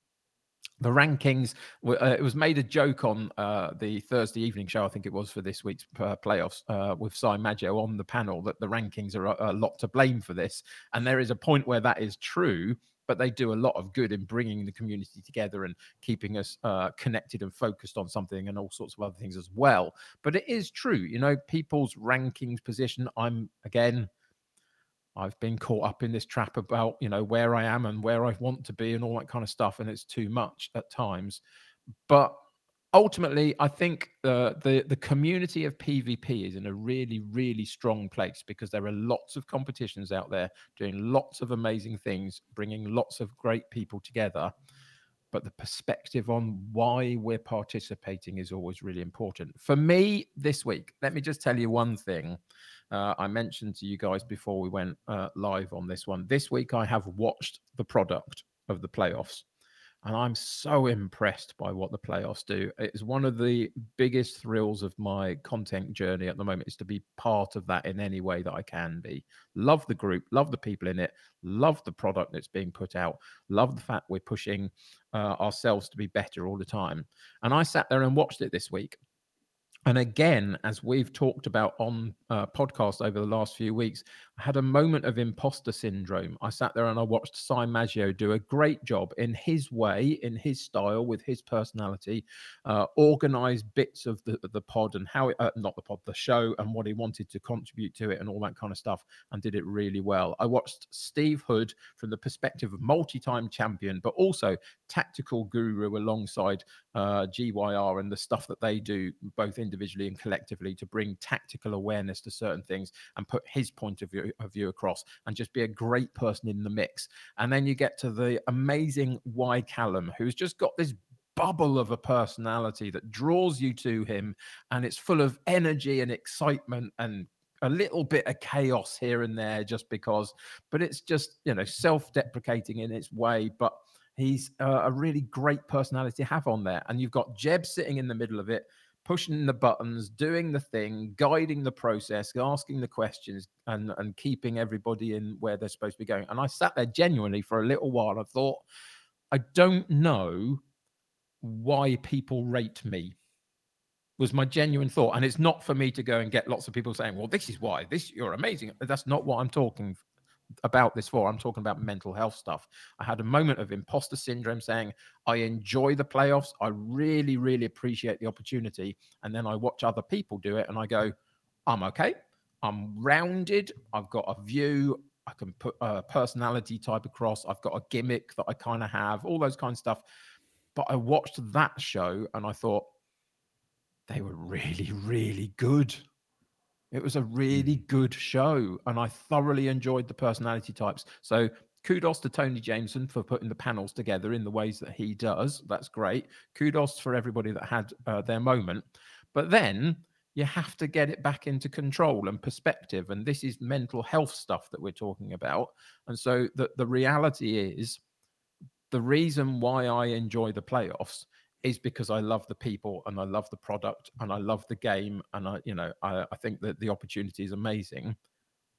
the rankings uh, it was made a joke on uh, the thursday evening show i think it was for this week's uh, playoffs uh, with Cy Maggio on the panel that the rankings are a, a, lot to blame for this. And there is a point where that is true but they do a lot of good in bringing the community together and keeping us uh, connected and focused on something and all sorts of other things as well. But it is true you know people's rankings position i'm again I've been caught up in this trap about, you know, where I am and where I want to be and all that kind of stuff. And it's too much at times. But ultimately, I think the, the, the community of PvP is in a really, really strong place because there are lots of competitions out there doing lots of amazing things, bringing lots of great people together. But the perspective on why we're participating is always really important. For me this week, let me just tell you one thing uh, I mentioned to you guys before we went uh, live on this one. This week, I have watched the product of the playoffs, and I'm so impressed by what the playoffs do. It's one of the biggest thrills of my content journey at the moment is to be part of that in any way that I can be. Love the group, love the people in it, love the product that's being put out, love the fact we're pushing uh, ourselves to be better all the time. And I sat there and watched it this week and again, as we've talked about on uh, podcast over the last few weeks, I had a moment of imposter syndrome. I sat there and I watched Cy Maggio do a great job in his way, in his style, with his personality, uh, organize bits of the, the pod and how it, uh, not the pod, the show, and what he wanted to contribute to it and all that kind of stuff, and did it really well. I watched Steve Hood from the perspective of multi time champion, but also tactical guru alongside uh, GYR and the stuff that they do, both individually and collectively, to bring tactical awareness to certain things and put his point of view, of view across and just be a great person in the mix. And then you get to the amazing Y Callum, who's just got this bubble of a personality that draws you to him and it's full of energy and excitement and a little bit of chaos here and there just because but it's just you know self-deprecating in its way but He's uh, a really great personality to have on there. And you've got Jeb sitting in the middle of it, pushing the buttons, doing the thing, guiding the process, asking the questions, and, and keeping everybody in where they're supposed to be going. And I sat there genuinely for a little while. I thought, I don't know why people rate me was my genuine thought and it's not for me to go and get lots of people saying well this is why this you're amazing that's not what i'm talking about this for. I'm talking about mental health stuff. I had a moment of imposter syndrome saying, I enjoy the playoffs. I really, really appreciate the opportunity. And then I watch other people do it and I go, I'm okay. I'm rounded. I've got a view. I can put a personality type across. I've got a gimmick that I kind of have, all those kind of stuff. But I watched that show and I thought, they were really, really good. It was a really mm. good show, and I thoroughly enjoyed the personality types. So kudos to Tony Jameson for putting the panels together in the ways that he does. That's great. Kudos for everybody that had uh, their moment. But then you have to get it back into control and perspective. And this is mental health stuff that we're talking about. And so the, the reality is the reason why I enjoy the playoffs is because I love the people and I love the product and I love the game and I, you know, I, I think that the opportunity is amazing.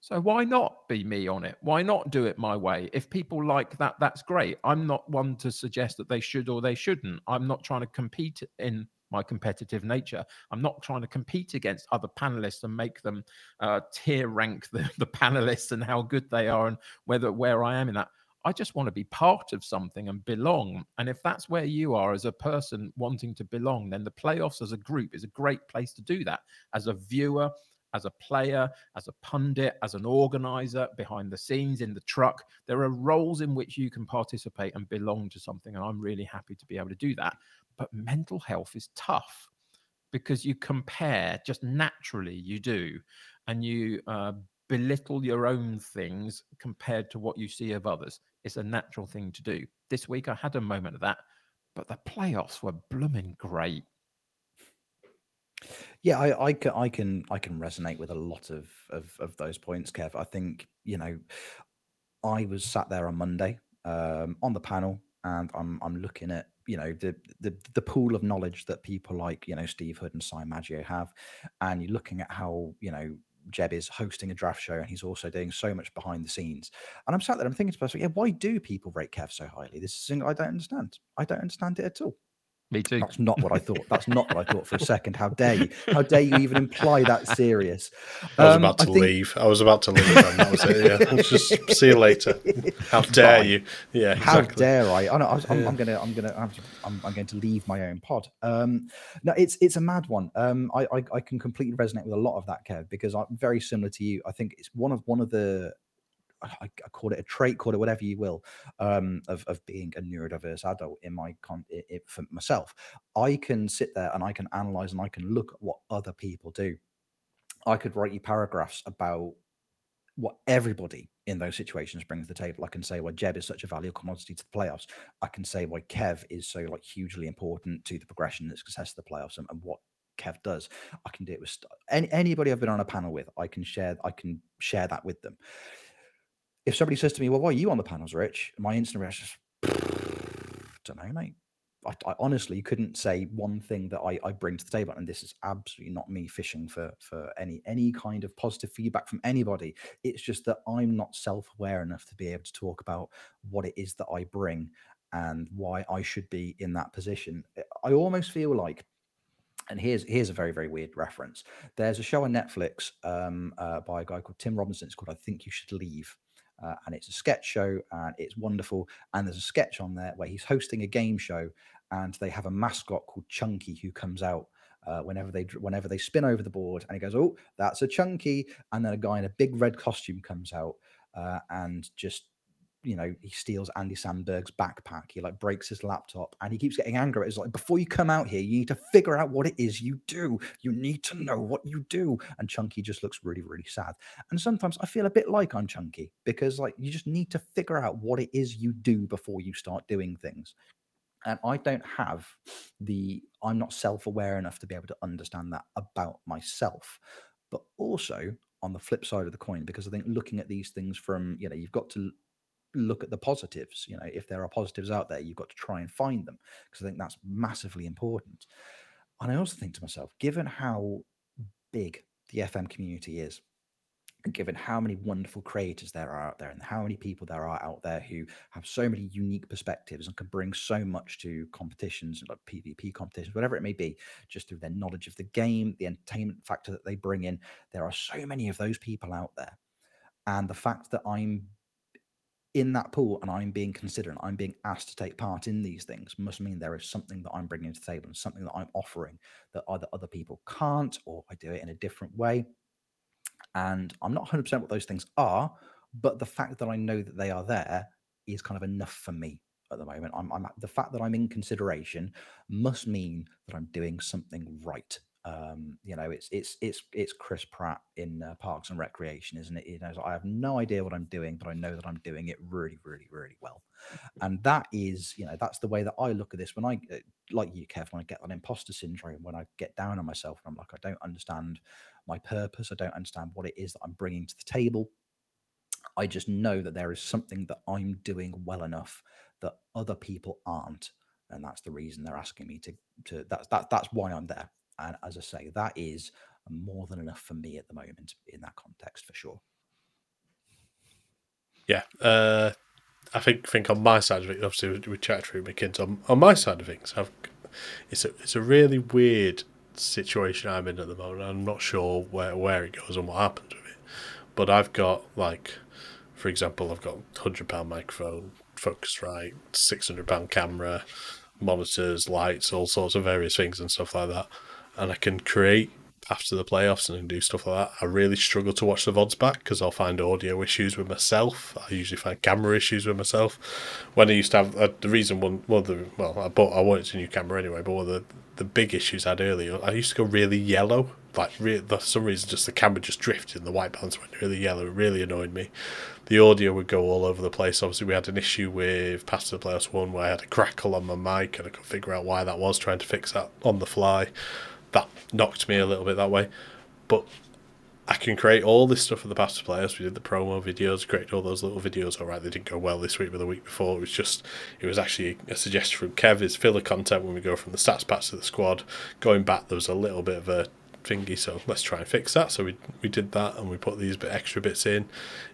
So why not be me on it? Why not do it my way? If people like that, that's great. I'm not one to suggest that they should or they shouldn't. I'm not trying to compete in my competitive nature. I'm not trying to compete against other panelists and make them uh, tier rank the, the panelists and how good they are and whether where I am in that. I just want to be part of something and belong. And if that's where you are as a person wanting to belong, then the playoffs as a group is a great place to do that. As a viewer, as a player, as a pundit, as an organizer, behind the scenes, in the truck, there are roles in which you can participate and belong to something. And I'm really happy to be able to do that. But mental health is tough because you compare just naturally, you do. And you uh, belittle your own things compared to what you see of others. It's a natural thing to do. This week, I had a moment of that. but the playoffs were blooming great. Yeah, I, I can I can I can resonate with a lot of, of of those points, Kev. I think you know, I was sat there on Monday um, on the panel, and I'm I'm looking at you know the, the the pool of knowledge that people like you know Steve Hood and Simon Maggio have, and you're looking at how you know Jeb is hosting a draft show and he's also doing so much behind the scenes. And I'm sat there, I'm thinking to myself, yeah, why do people rate Kev so highly? This is I don't understand. I don't understand it at all. Me too. That's not what I thought. That's not what I thought for a second. How dare you? How dare you even imply that serious? I was um, about to think... leave. I was about to leave. And that was it. Yeah. Let's just see you later. How dare Fine. you? Yeah. Exactly. How dare I? Oh, no, I am yeah. gonna. I'm gonna. I'm, I'm, going to leave my own pod. Um, no, it's it's a mad one. Um, I, I I can completely resonate with a lot of that, Kev, because I'm very similar to you. I think it's one of one of the I, I call it a trait, call it whatever you will, um, of of being a neurodiverse adult. In my con, it, it, for myself, I can sit there and I can analyze and I can look at what other people do. I could write you paragraphs about what everybody in those situations brings to the table. I can say why Jeb is such a valuable commodity to the playoffs. I can say why Kev is so like hugely important to the progression and success of the playoffs and, and what Kev does. I can do it with any, anybody I've been on a panel with. I can share. I can share that with them if somebody says to me, "Well, why are you on the panels, Rich?" My instant reaction is, "Don't know, mate." I, I, honestly couldn't say one thing that I, I bring to the table, and this is absolutely not me fishing for for any any kind of positive feedback from anybody. It's just that I'm not self aware enough to be able to talk about what it is that I bring and why I should be in that position. I almost feel like and here's here's a very very weird reference. There's a show on Netflix um, uh, by a guy called Tim Robinson. It's called "I Think You Should Leave," uh, and it's a sketch show and it's wonderful. And there's a sketch on there where he's hosting a game show, and they have a mascot called Chunky who comes out. Uh, whenever they whenever they spin over the board and he goes oh that's a chunky and then a guy in a big red costume comes out uh, and just you know, he steals Andy Samberg's backpack. He like breaks his laptop and he keeps getting angry. It's like, before you come out here, you need to figure out what it is you do. You need to know what you do. And Chunky just looks really, really sad. And sometimes I feel a bit like I'm Chunky because like you just need to figure out what it is you do before you start doing things. And I don't have the, I'm not self aware enough to be able to understand that about myself. But also, on the flip side of the coin because I think looking at these things from you know you've got to look at the positives. You know, if there are positives out there, you've got to try and find them because I think that's massively important. And I also think to myself, given how big the FM community is, and given how many wonderful creators there are out there and how many people there are out there who have so many unique perspectives and can bring so much to competitions like pvp competitions whatever it may be just through their knowledge of the game the entertainment factor that they bring in there are so many of those people out there and the fact that i'm in that pool and I'm being considered and I'm being asked to take part in these things must mean there is something that I'm bringing to the table and something that I'm offering that either other people can't or I do it in a different way. And I'm not 100% what those things are, but the fact that I know that they are there is kind of enough for me at the moment. I'm, I'm the fact that I'm in consideration must mean that I'm doing something right um, you know, it's it's it's it's Chris Pratt in uh, Parks and Recreation, isn't it? You know, so I have no idea what I'm doing, but I know that I'm doing it really, really, really well. And that is, you know, that's the way that I look at this. When I, uh, like you, Kev, when I get that imposter syndrome, when I get down on myself, and I'm like, I don't understand my purpose, I don't understand what it is that I'm bringing to the table. I just know that there is something that I'm doing well enough that other people aren't, and that's the reason they're asking me to. To that's that that's why I'm there. And as I say, that is more than enough for me at the moment in that context for sure. Yeah. Uh, I think think on my side of it, obviously we, we chat through McKinsey. On, on my side of things, I've, it's a it's a really weird situation I'm in at the moment. I'm not sure where where it goes and what happens with it. But I've got like, for example, I've got hundred pound microphone, Focusrite, six hundred pound camera, monitors, lights, all sorts of various things and stuff like that and I can create after the playoffs and do stuff like that, I really struggle to watch the VODs back because I'll find audio issues with myself. I usually find camera issues with myself. When I used to have uh, the reason one, one of the well, I bought I wanted a new camera anyway, but one of the the big issues I had earlier, I used to go really yellow. Like re- for some reason, just the camera just drifted and the white balance went really yellow. It really annoyed me. The audio would go all over the place. Obviously, we had an issue with Past the Playoffs one where I had a crackle on my mic and I couldn't figure out why that was. Trying to fix that on the fly that knocked me a little bit that way. But I can create all this stuff for the past players. We did the promo videos, created all those little videos. All right, they didn't go well this week, but the week before it was just it was actually a suggestion from Kev is filler content when we go from the stats patch to the squad. Going back, there was a little bit of a thingy, so let's try and fix that. So we we did that, and we put these bit extra bits in.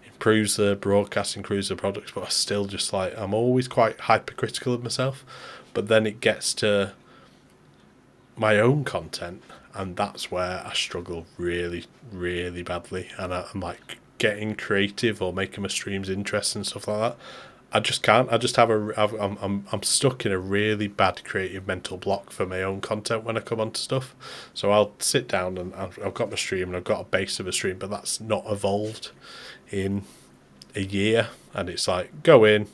Improves the broadcast, improves the products, but I still just like I'm always quite hypercritical of myself. But then it gets to my own content, and that's where I struggle really, really badly. And I, am like getting creative or making my streams interesting and stuff like that. I just can't. I just have a. I've, I'm I'm I'm stuck in a really bad creative mental block for my own content when I come onto stuff. So I'll sit down and I've, I've got my stream and I've got a base of a stream, but that's not evolved in a year. And it's like go in,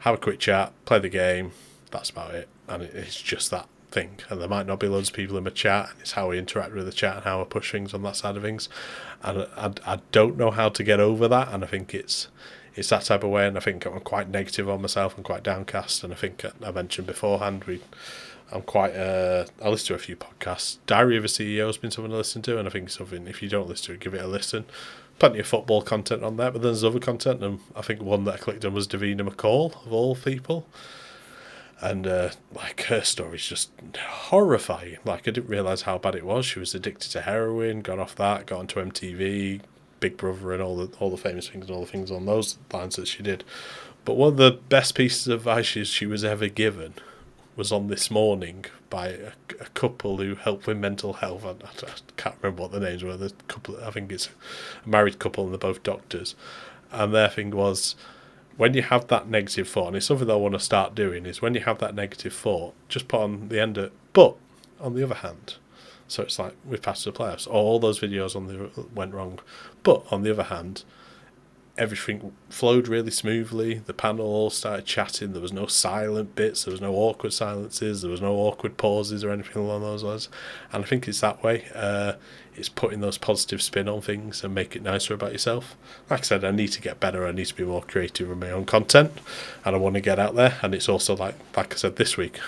have a quick chat, play the game. That's about it. And it, it's just that thing, and there might not be loads of people in the chat. And it's how we interact with the chat and how we push things on that side of things. And I, I don't know how to get over that, and I think it's it's that type of way. And I think I'm quite negative on myself and quite downcast. And I think I mentioned beforehand we. I'm quite. Uh, I listen to a few podcasts. Diary of a CEO has been something to listen to, and I think something. If you don't listen to it, give it a listen. Plenty of football content on there, but then there's other content, and I think one that I clicked on was Davina McCall of all people and uh, like her story's just horrifying. Like I didn't realize how bad it was. She was addicted to heroin, got off that, got onto MTV, Big Brother, and all the all the famous things and all the things on those lines that she did. But one of the best pieces of advice she was ever given was on this morning by a, a couple who help with mental health. I, I, can't remember what the names were. The couple, I think it's a married couple, and they're both doctors. And their thing was when you have that negative thought, and it's something that I want to start doing, is when you have that negative thought, just put on the end of, it, but on the other hand, so it's like we've passed the playoffs, all those videos on the went wrong, but on the other hand, everything flowed really smoothly. The panel all started chatting. There was no silent bits. There was no awkward silences. There was no awkward pauses or anything along those lines. And I think it's that way. Uh, it's putting those positive spin on things and make it nicer about yourself. Like I said, I need to get better. I need to be more creative with my own content, and I want to get out there. And it's also like, like I said this week,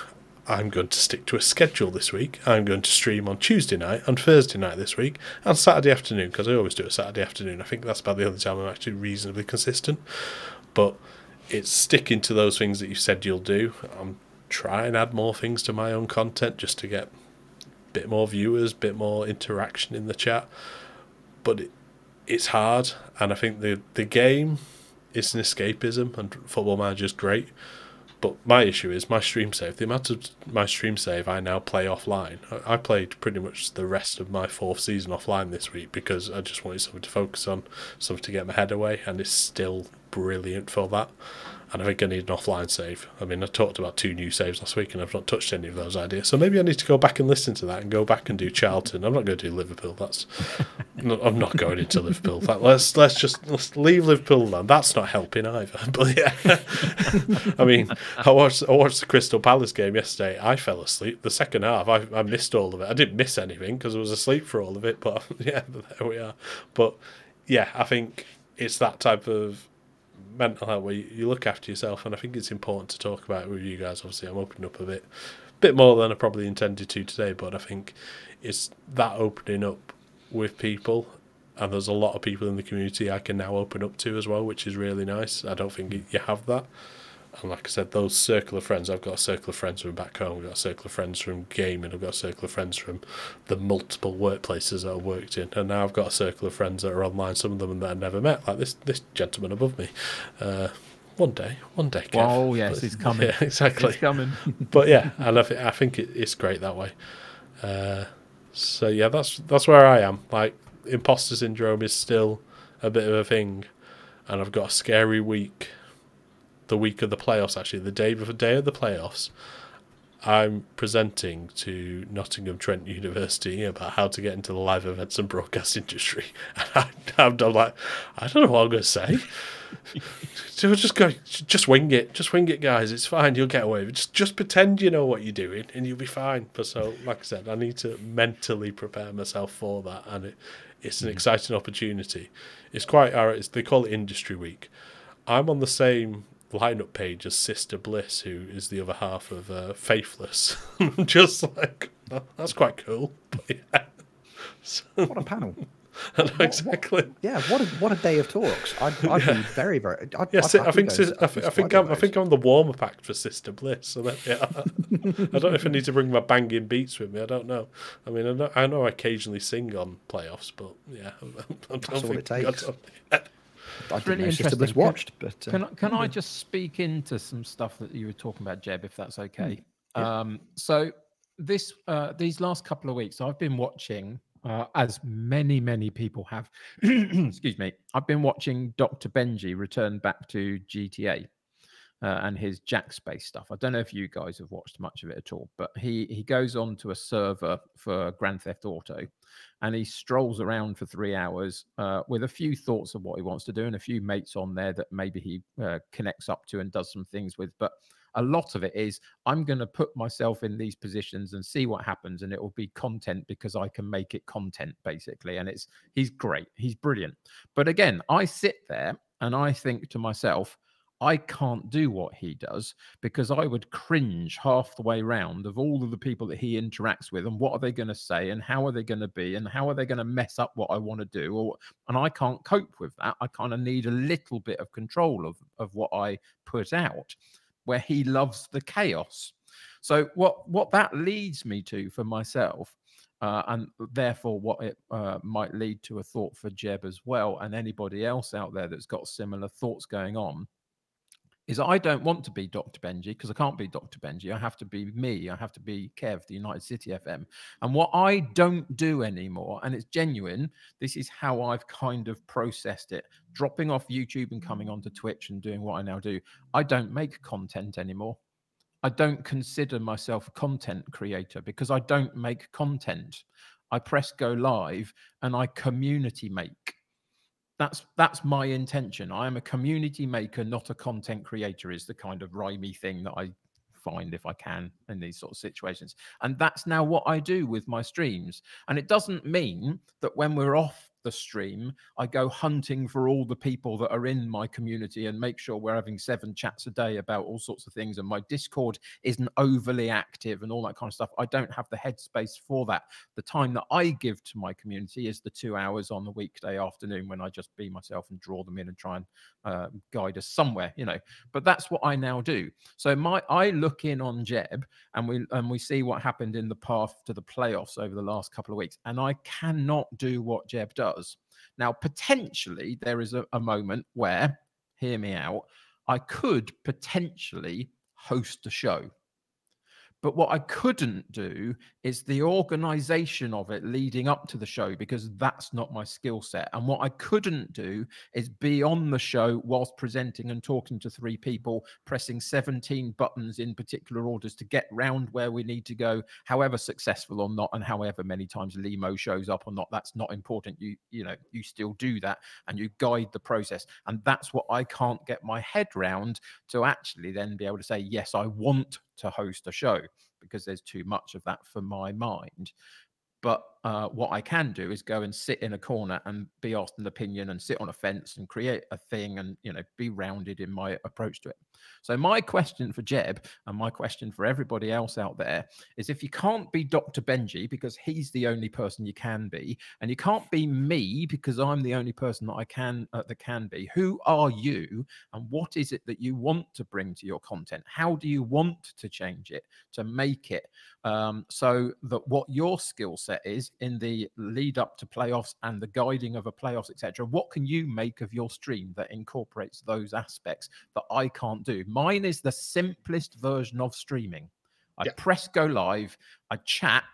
I'm going to stick to a schedule this week. I'm going to stream on Tuesday night, on Thursday night this week, and Saturday afternoon because I always do a Saturday afternoon. I think that's about the only time I'm actually reasonably consistent. But it's sticking to those things that you said you'll do. I'm trying and add more things to my own content just to get a bit more viewers, a bit more interaction in the chat. But it, it's hard, and I think the the game is an escapism, and Football Manager is great but my issue is my stream save. The amount of my stream save I now play offline. I played pretty much the rest of my fourth season offline this week because I just wanted something to focus on, something to get my head away, and it's still brilliant for that and I think I need an offline save. I mean, I talked about two new saves last week, and I've not touched any of those ideas. So maybe I need to go back and listen to that and go back and do Charlton. I'm not going to do Liverpool. That's I'm not going into Liverpool. let's let's just let's leave Liverpool alone. That's not helping either. But yeah, I mean, I watched I watched the Crystal Palace game yesterday. I fell asleep the second half. I I missed all of it. I didn't miss anything because I was asleep for all of it. But yeah, there we are. But yeah, I think it's that type of mental health where you, look after yourself, and I think it's important to talk about it with you guys. Obviously, I'm opening up a bit, bit more than I probably intended to today, but I think it's that opening up with people, and there's a lot of people in the community I can now open up to as well, which is really nice. I don't think you have that. And like I said, those circle of friends, I've got a circle of friends from back home, I've got a circle of friends from gaming, I've got a circle of friends from the multiple workplaces that I've worked in, and now I've got a circle of friends that are online, some of them that I've never met, like this this gentleman above me. Uh, one day, one day. Kev. Oh yes, but, it's coming. Yeah, exactly. It's coming. but yeah, and I, th- I think it, it's great that way. Uh, so yeah, that's that's where I am. Like imposter syndrome is still a bit of a thing, and I've got a scary week the week of the playoffs, actually, the day before day of the playoffs, I'm presenting to Nottingham Trent University about how to get into the live events and broadcast industry. And I, am like, I don't know what I'm going to say. so just go, just wing it, just wing it, guys. It's fine. You'll get away. Just, just pretend you know what you're doing, and you'll be fine. But so, like I said, I need to mentally prepare myself for that, and it, it's an mm. exciting opportunity. It's quite, it's, they call it Industry Week. I'm on the same lineup page as Sister Bliss, who is the other half of uh, Faithless. just like oh, that's quite cool. Yeah. So, what a panel! What, exactly. What, yeah, what a what a day of talks. I'd, I'd yeah. be very very. I'd, yeah, I'd I think those, I, think, I think I'm, I think I'm the warm up act for Sister Bliss. So that, yeah, I don't know if I need to bring my banging beats with me. I don't know. I mean, I know I, know I occasionally sing on playoffs, but yeah, I, don't That's think it takes. I didn't really interesting. watched, but uh, can, can I just speak into some stuff that you were talking about, Jeb, if that's okay? Yeah. Um, so this uh, these last couple of weeks, I've been watching, uh, as many many people have. excuse me. I've been watching Dr. Benji return back to GTA uh, and his Jack Space stuff. I don't know if you guys have watched much of it at all, but he he goes on to a server for Grand Theft Auto, and he strolls around for three hours uh, with a few thoughts of what he wants to do and a few mates on there that maybe he uh, connects up to and does some things with, but. A lot of it is I'm going to put myself in these positions and see what happens, and it will be content because I can make it content basically. And it's he's great, he's brilliant. But again, I sit there and I think to myself, I can't do what he does because I would cringe half the way round of all of the people that he interacts with and what are they going to say and how are they going to be and how are they going to mess up what I want to do or and I can't cope with that. I kind of need a little bit of control of of what I put out where he loves the chaos. So what what that leads me to for myself uh, and therefore what it uh, might lead to a thought for Jeb as well and anybody else out there that's got similar thoughts going on is I don't want to be Dr. Benjy because I can't be Dr. Benjy. I have to be me. I have to be Kev, the United City FM. And what I don't do anymore, and it's genuine, this is how I've kind of processed it dropping off YouTube and coming onto Twitch and doing what I now do. I don't make content anymore. I don't consider myself a content creator because I don't make content. I press go live and I community make that's that's my intention. I am a community maker, not a content creator. Is the kind of rhymey thing that I find if I can in these sort of situations. And that's now what I do with my streams. And it doesn't mean that when we're off the stream, I go hunting for all the people that are in my community and make sure we're having seven chats a day about all sorts of things. And my Discord isn't overly active and all that kind of stuff. I don't have the headspace for that. The time that I give to my community is the two hours on the weekday afternoon when I just be myself and draw them in and try and uh, guide us somewhere, you know. But that's what I now do. So my I look in on Jeb and we and we see what happened in the path to the playoffs over the last couple of weeks, and I cannot do what Jeb does does. Now, potentially, there is a, a moment where, hear me out, I could potentially host a show. But what I couldn't do is the organization of it leading up to the show because that's not my skill set. And what I couldn't do is be on the show whilst presenting and talking to three people, pressing 17 buttons in particular orders to get round where we need to go, however successful or not, and however many times Limo shows up or not. That's not important. You, you know, you still do that and you guide the process. And that's what I can't get my head round to actually then be able to say, yes, I want to host a show because there's too much of that for my mind. But uh, what I can do is go and sit in a corner and be asked an opinion and sit on a fence and create a thing and you know be rounded in my approach to it. So my question for Jeb and my question for everybody else out there is if you can't be Dr. Benjy because he's the only person you can be, and you can't be me because I'm the only person that I can uh, that can be, who are you and what is it that you want to bring to your content? How do you want to change it to make it um, so that what your skill set is in the lead up to playoffs and the guiding of a playoffs, etc. What can you make of your stream that incorporates those aspects that I can't do? Mine is the simplest version of streaming. I yeah. press go live, I chat,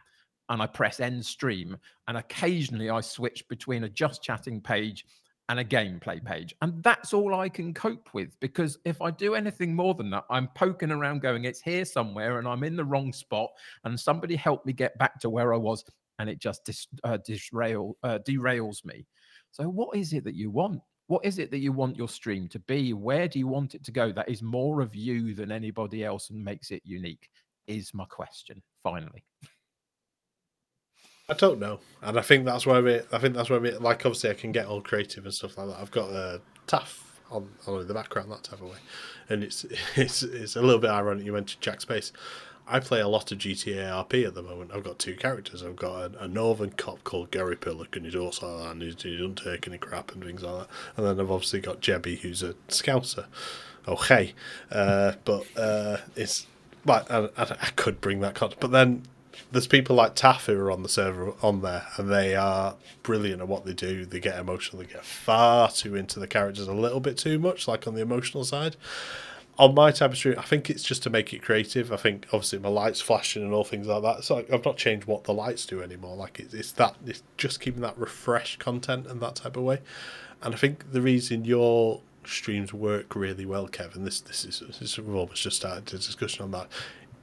and I press end stream. And occasionally I switch between a just chatting page and a gameplay page. And that's all I can cope with because if I do anything more than that, I'm poking around going, it's here somewhere and I'm in the wrong spot. And somebody help me get back to where I was. And it just dis- uh, disrail, uh, derails me. So, what is it that you want? What is it that you want your stream to be? Where do you want it to go? That is more of you than anybody else and makes it unique, is my question, finally. I don't know, and I think that's where it. I think that's where it. Like obviously, I can get all creative and stuff like that. I've got a taff on on the background that type of way, and it's it's it's a little bit ironic you mentioned Jack Space. I play a lot of GTA RP at the moment. I've got two characters. I've got a, a northern cop called Gary Pillock, and he's also and he's, he doesn't take any crap and things like that. And then I've obviously got Jebby, who's a scouser. Okay, uh, but uh, it's like I, I, I could bring that concept, but then there's people like Taff who are on the server on there, and they are brilliant at what they do. They get emotional. They get far too into the characters a little bit too much, like on the emotional side. On my type of stream, I think it's just to make it creative. I think obviously my lights flashing and all things like that. So I've not changed what the lights do anymore. Like it's, it's that it's just keeping that refreshed content and that type of way. And I think the reason your streams work really well, Kevin, this this is this is, we've almost just started a discussion on that,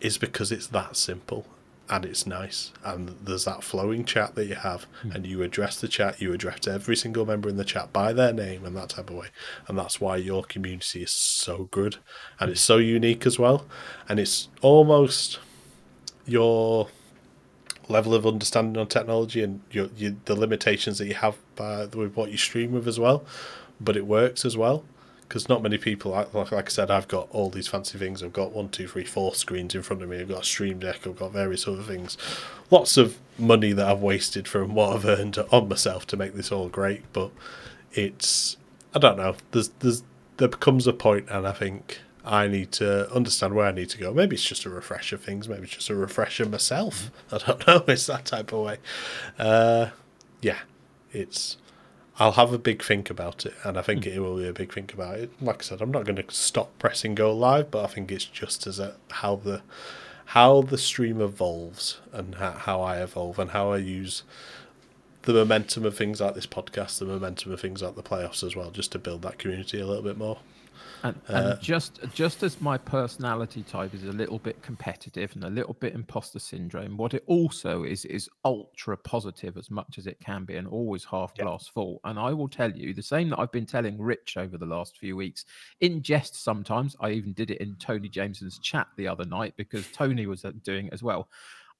is because it's that simple and it's nice. And there's that flowing chat that you have mm. and you address the chat you address every single member in the chat by their name and that type of way. And that's why your community is so good. And it's so unique as well. And it's almost your level of understanding on technology and your, your the limitations that you have by, with what you stream with as well. But it works as well because not many people like, like I said I've got all these fancy things I've got one two three four screens in front of me I've got a stream deck I've got various other things lots of money that I've wasted from what I've earned on myself to make this all great but it's I don't know there's there's there becomes a point and I think I need to understand where I need to go. Maybe it's just a refresher things. Maybe it's just a refresher myself. I don't know. It's that type of way. Uh, yeah, it's I'll have a big think about it, and I think mm. it will be a big think about it. Like I said, I'm not going to stop pressing go live, but I think it's just as a, how the how the stream evolves and how, how I evolve and how I use the momentum of things like this podcast, the momentum of things like the playoffs as well, just to build that community a little bit more. And, and uh, just just as my personality type is a little bit competitive and a little bit imposter syndrome, what it also is is ultra positive as much as it can be, and always half glass full. And I will tell you the same that I've been telling Rich over the last few weeks, in jest sometimes. I even did it in Tony Jameson's chat the other night because Tony was uh, doing it as well.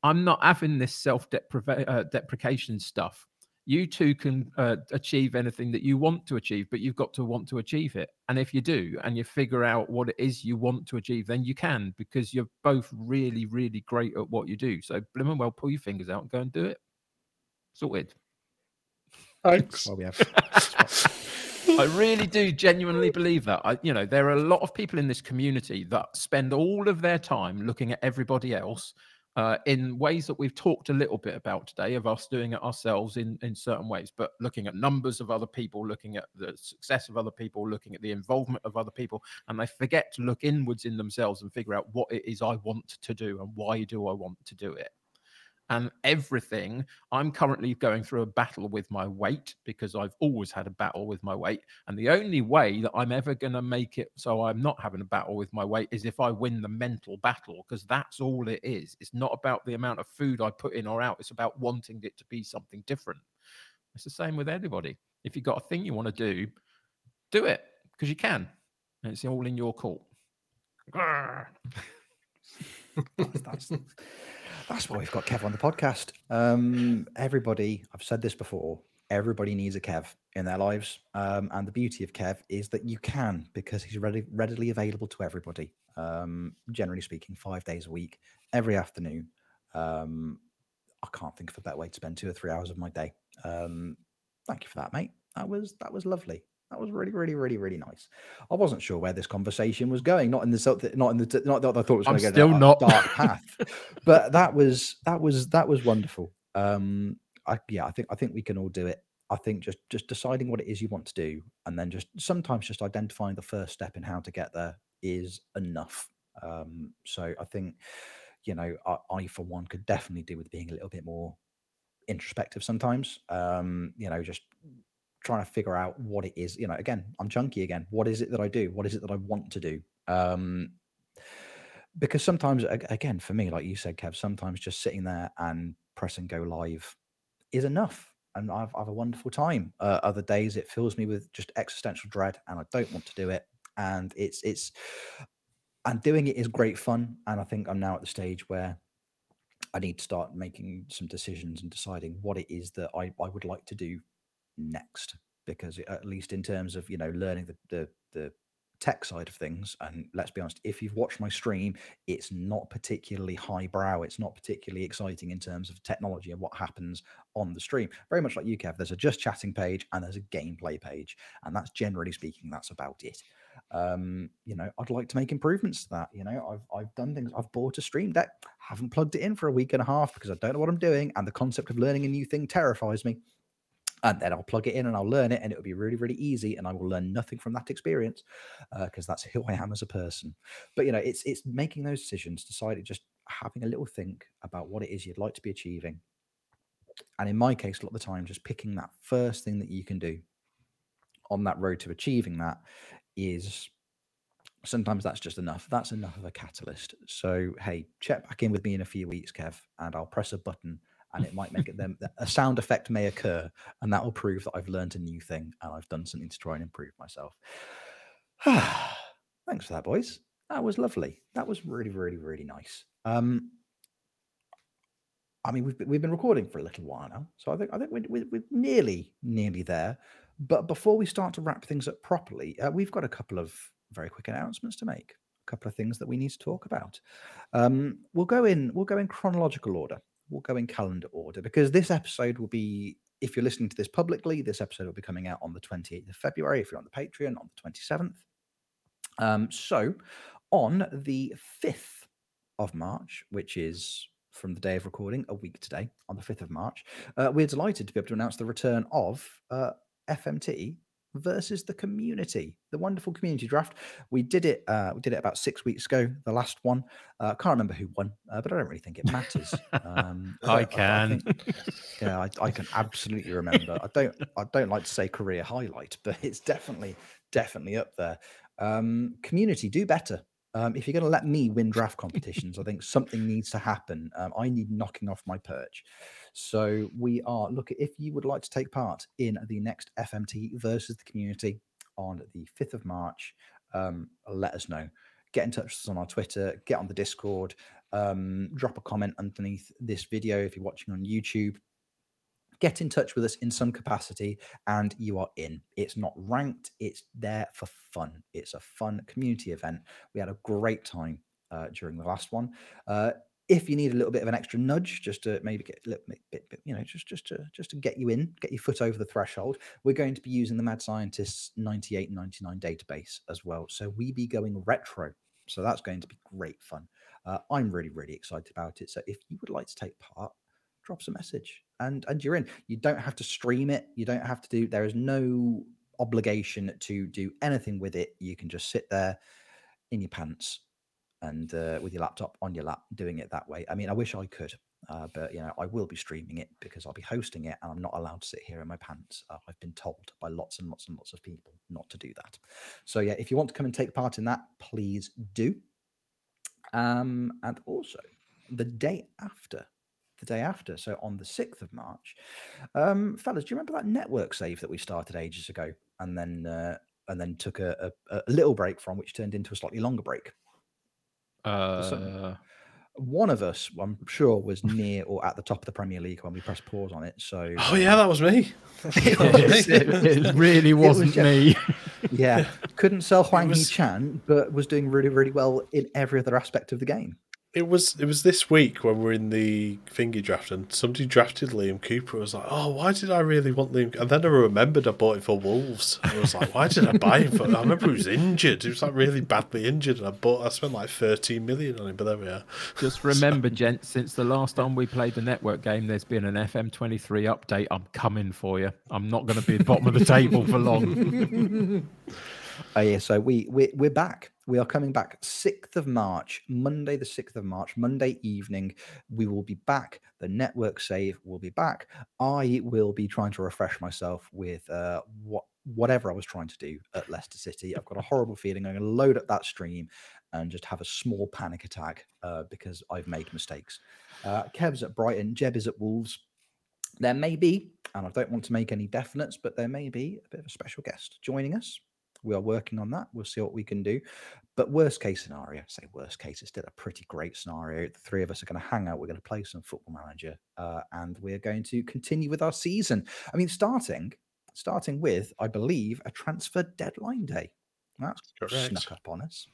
I'm not having this self uh, deprecation stuff you too can uh, achieve anything that you want to achieve, but you've got to want to achieve it. And if you do, and you figure out what it is you want to achieve, then you can because you're both really, really great at what you do. So, blimmin' well, pull your fingers out and go and do it. Sorted. Thanks. Well, we have. I really do genuinely believe that. I, you know, there are a lot of people in this community that spend all of their time looking at everybody else uh, in ways that we've talked a little bit about today of us doing it ourselves in, in certain ways, but looking at numbers of other people, looking at the success of other people, looking at the involvement of other people, and they forget to look inwards in themselves and figure out what it is I want to do and why do I want to do it and everything. I'm currently going through a battle with my weight because I've always had a battle with my weight. And the only way that I'm ever going to make it so I'm not having a battle with my weight is if I win the mental battle, because that's all it is. It's not about the amount of food I put in or out, it's about wanting it to be something different. It's the same with anybody. If you've got a thing you want to do, do it because you can. And it's all in your court. that's, that's why we've got Kev on the podcast. Um, everybody, I've said this before, everybody needs a Kev in their lives. Um, and the beauty of Kev is that you can because he's ready, readily available to everybody. Um, generally speaking, five days a week, every afternoon. Um, I can't think of a better way to spend two or three hours of my day. Um, thank you for that, mate. That was that was lovely. That was really, really, really, really nice. I wasn't sure where this conversation was going. Not in the not in the not that I thought it was going to go down not. dark path, but that was that was that was wonderful. Um, I, yeah, I think I think we can all do it. I think just just deciding what it is you want to do, and then just sometimes just identifying the first step in how to get there is enough. Um, so I think you know I, I for one could definitely do with being a little bit more introspective sometimes. Um, you know, just trying to figure out what it is. You know, again, I'm chunky again. What is it that I do? What is it that I want to do? Um, because sometimes, again, for me, like you said, Kev, sometimes just sitting there and pressing go live is enough. And I've, I have a wonderful time. Uh, other days, it fills me with just existential dread, and I don't want to do it. And it's it's and doing it is great fun. And I think I'm now at the stage where I need to start making some decisions and deciding what it is that I, I would like to do next. Because at least in terms of you know learning the the, the tech side of things, and let's be honest, if you've watched my stream, it's not particularly highbrow. It's not particularly exciting in terms of technology and what happens on the stream. Very much like you, Kev. There's a just chatting page and there's a gameplay page, and that's generally speaking, that's about it um, you know, I'd like to make improvements to that. You know, I've I've done things. I've bought a Stream Deck, haven't plugged it in for a week and a half because I don't know what I'm doing, and the concept of learning a new thing terrifies me. And then I'll plug it in and I'll learn it, and it'll be really, really easy, and I will learn nothing from that experience because uh, that's who I am as a person. But you know, it's it's making those decisions, deciding just having a little think about what it is you'd like to be achieving, and in my case, a lot of the time, just picking that first thing that you can do on that road to achieving that is sometimes that's just enough. That's enough of a catalyst. So hey, check back in with me in a few weeks, Kev, and I'll press a button and it might make it then a sound effect may occur and that will prove that I've learned a new thing and I've done something to try and improve myself. Thanks for that, boys. That was lovely. That was really, really, really nice. Um, I mean, we've been, we've been recording for a little while now, so I think I think we're, we're, we're nearly nearly there. But before we start to wrap things up properly, uh, we've got a couple of very quick announcements to make. A couple of things that we need to talk about. Um, we'll go in. We'll go in chronological order. We'll go in calendar order because this episode will be. If you're listening to this publicly, this episode will be coming out on the 28th of February. If you're on the Patreon, on the 27th. Um, so, on the 5th of March, which is from the day of recording, a week today, on the 5th of March, uh, we're delighted to be able to announce the return of uh, FMT versus the community, the wonderful community draft. We did it. Uh, we did it about six weeks ago. The last one. I uh, can't remember who won, uh, but I don't really think it matters. Um, I, I can. I think, yeah, I, I, can absolutely remember. I don't. I don't like to say career highlight, but it's definitely, definitely up there. Um, community, do better. Um, if you're going to let me win draft competitions, I think something needs to happen. Um, I need knocking off my perch. So we are look if you would like to take part in the next FMT versus the community on the 5th of March, um, let us know. Get in touch with us on our Twitter, get on the Discord, um, drop a comment underneath this video if you're watching on YouTube. Get in touch with us in some capacity, and you are in. It's not ranked, it's there for fun. It's a fun community event. We had a great time uh, during the last one. Uh, if you need a little bit of an extra nudge just to maybe get a little bit, bit, you know just just to just to get you in get your foot over the threshold we're going to be using the mad scientists 98 99 database as well. So we be going retro. So that's going to be great fun. Uh, i'm really really excited about it. So if you would like to take part drop us a message and and you're in. You don't have to stream it. You don't have to do there is no obligation to do anything with it. You can just sit there in your pants and uh, with your laptop on your lap doing it that way. I mean, I wish I could, uh, but you know, I will be streaming it because I'll be hosting it, and I'm not allowed to sit here in my pants. Uh, I've been told by lots and lots and lots of people not to do that. So yeah, if you want to come and take part in that, please do. Um, and also the day after. The day after, so on the 6th of March, um, fellas, do you remember that network save that we started ages ago and then uh, and then took a, a, a little break from, which turned into a slightly longer break? Uh, one of us, I'm sure, was near or at the top of the Premier League when we pressed pause on it. So, oh yeah, that was me. it, was, it, it, really wasn't was me. yeah, couldn't sell Huang was... Chan, but was doing really, really well in every other aspect of the game it was it was this week when we are in the thingy draft and somebody drafted Liam Cooper. I was like, oh, why did I really want Liam? And then I remembered I bought him for Wolves. I was like, why did I buy him for? I remember he was injured. He was like really badly injured, and I bought. I spent like thirteen million on him, but there we are. Just remember, so. gents, since the last time we played the network game, there's been an FM twenty three update. I'm coming for you. I'm not going to be at the bottom of the table for long. Uh, yeah, so we we we're back. We are coming back 6th of March, Monday, the 6th of March, Monday evening. We will be back. The network save will be back. I will be trying to refresh myself with uh, what whatever I was trying to do at Leicester City. I've got a horrible feeling I'm going to load up that stream and just have a small panic attack uh, because I've made mistakes. Uh, Kev's at Brighton, Jeb is at Wolves. There may be, and I don't want to make any definites, but there may be a bit of a special guest joining us. We are working on that. We'll see what we can do. But worst case scenario, say worst case, it's still a pretty great scenario. The three of us are going to hang out. We're going to play some football manager, uh, and we're going to continue with our season. I mean, starting starting with, I believe, a transfer deadline day. That's Correct. snuck up on us.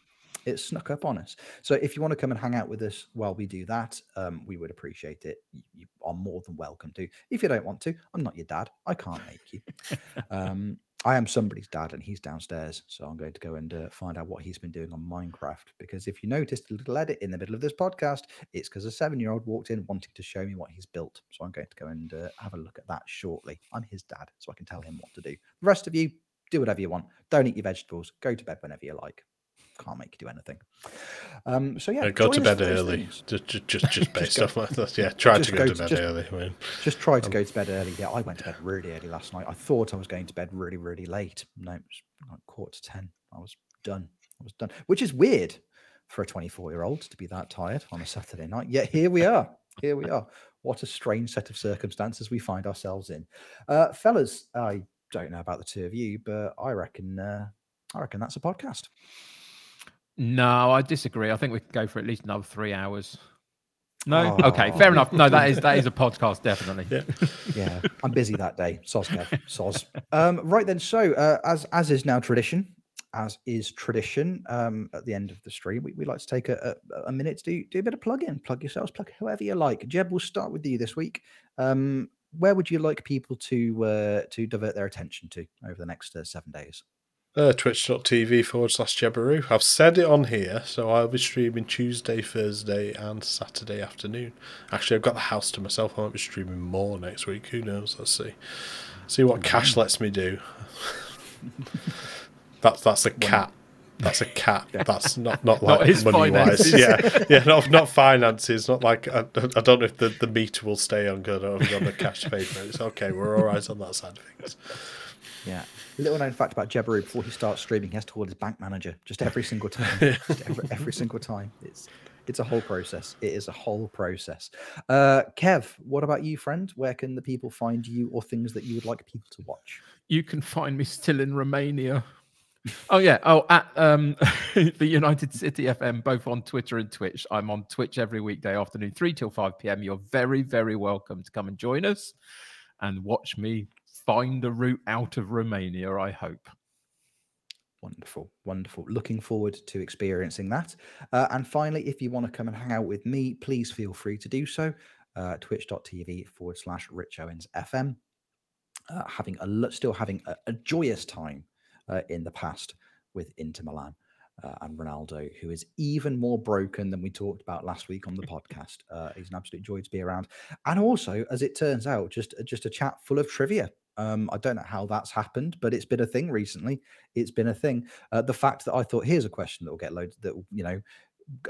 It snuck up on us. So if you want to come and hang out with us while we do that, um, we would appreciate it. You, you are more than welcome to. If you don't want to, I'm not your dad. I can't make you. um, I am somebody's dad, and he's downstairs. So I'm going to go and uh, find out what he's been doing on Minecraft. Because if you noticed a little edit in the middle of this podcast, it's because a seven-year-old walked in wanting to show me what he's built. So I'm going to go and uh, have a look at that shortly. I'm his dad, so I can tell him what to do. The rest of you, do whatever you want. Don't eat your vegetables. Go to bed whenever you like. Can't make you do anything. Um, so yeah, Uh, go to bed early. Just, just, just, just based go- off my thoughts. Yeah, try to go, go to bed just- early. I mean, Just try to Um, go to bed early. Yeah, I went to bed really early last night. I thought I was going to bed really, really late. No, it was like quarter to 10. I was done. I was done, which is weird for a 24 year old to be that tired on a Saturday night. Yet here we are. Here we are. What a strange set of circumstances we find ourselves in. Uh, fellas, I don't know about the two of you, but I reckon, uh, I reckon that's a podcast. No, I disagree. I think we could go for at least another three hours. No, okay, Oh. fair enough. No, that is that is a podcast, definitely. Yeah. yeah, I'm busy that day. Soz, Kev. Soz. Um, right then. So, uh, as as is now tradition, as is tradition, um, at the end of the stream, we, we like to take a, a, a minute to do, do a bit of plug in, plug yourselves, plug whoever you like. Jeb, we'll start with you this week. Um, where would you like people to uh, to divert their attention to over the next uh, seven days? Uh, twitch.tv forward slash Jebbaroo. I've said it on here, so I'll be streaming Tuesday, Thursday, and Saturday afternoon. Actually, I've got the house to myself. I might be streaming more next week. Who knows? Let's see. See what cash lets me do. that's that's a cat. That's a cat. That's not not Not like his money wise. Yeah, yeah, not not finances. Not like I, I don't know if the, the meter will stay on good or if on the cash paper. It's okay. We're all right on that side of things. Yeah. Little known fact about Jebbaroo, before he starts streaming, he has to call his bank manager just every single time. Just every, every single time. It's it's a whole process. It is a whole process. Uh, Kev, what about you, friend? Where can the people find you or things that you would like people to watch? You can find me still in Romania. Oh yeah. Oh, at um, the United City FM, both on Twitter and Twitch. I'm on Twitch every weekday afternoon, three till five p.m. You're very, very welcome to come and join us and watch me find a route out of Romania. I hope. Wonderful, wonderful. Looking forward to experiencing that. Uh, and finally, if you want to come and hang out with me, please feel free to do so. Uh, Twitch.tv forward slash Rich Owens FM. Uh, having a still having a, a joyous time uh, in the past with Inter Milan. Uh, and Ronaldo, who is even more broken than we talked about last week on the podcast. Uh, he's an absolute joy to be around, and also, as it turns out, just just a chat full of trivia. Um, I don't know how that's happened, but it's been a thing recently. It's been a thing. Uh, the fact that I thought here's a question that will get loads that you know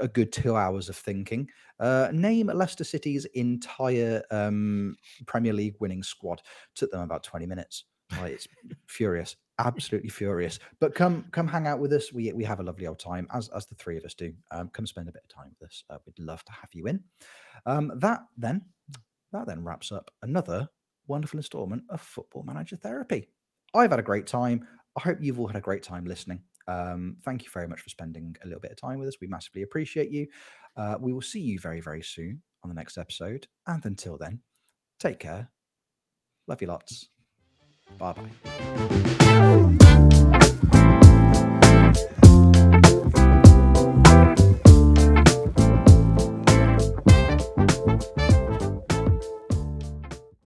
a good two hours of thinking. Uh, name Leicester City's entire um, Premier League winning squad. Took them about twenty minutes. Like, it's furious, absolutely furious. But come come hang out with us. We we have a lovely old time as as the three of us do. Um, come spend a bit of time with us. Uh, we'd love to have you in. Um, that then that then wraps up another wonderful installment of Football Manager Therapy. I've had a great time. I hope you've all had a great time listening. Um, thank you very much for spending a little bit of time with us. We massively appreciate you. Uh, we will see you very, very soon on the next episode. And until then, take care. Love you lots. Bye bye.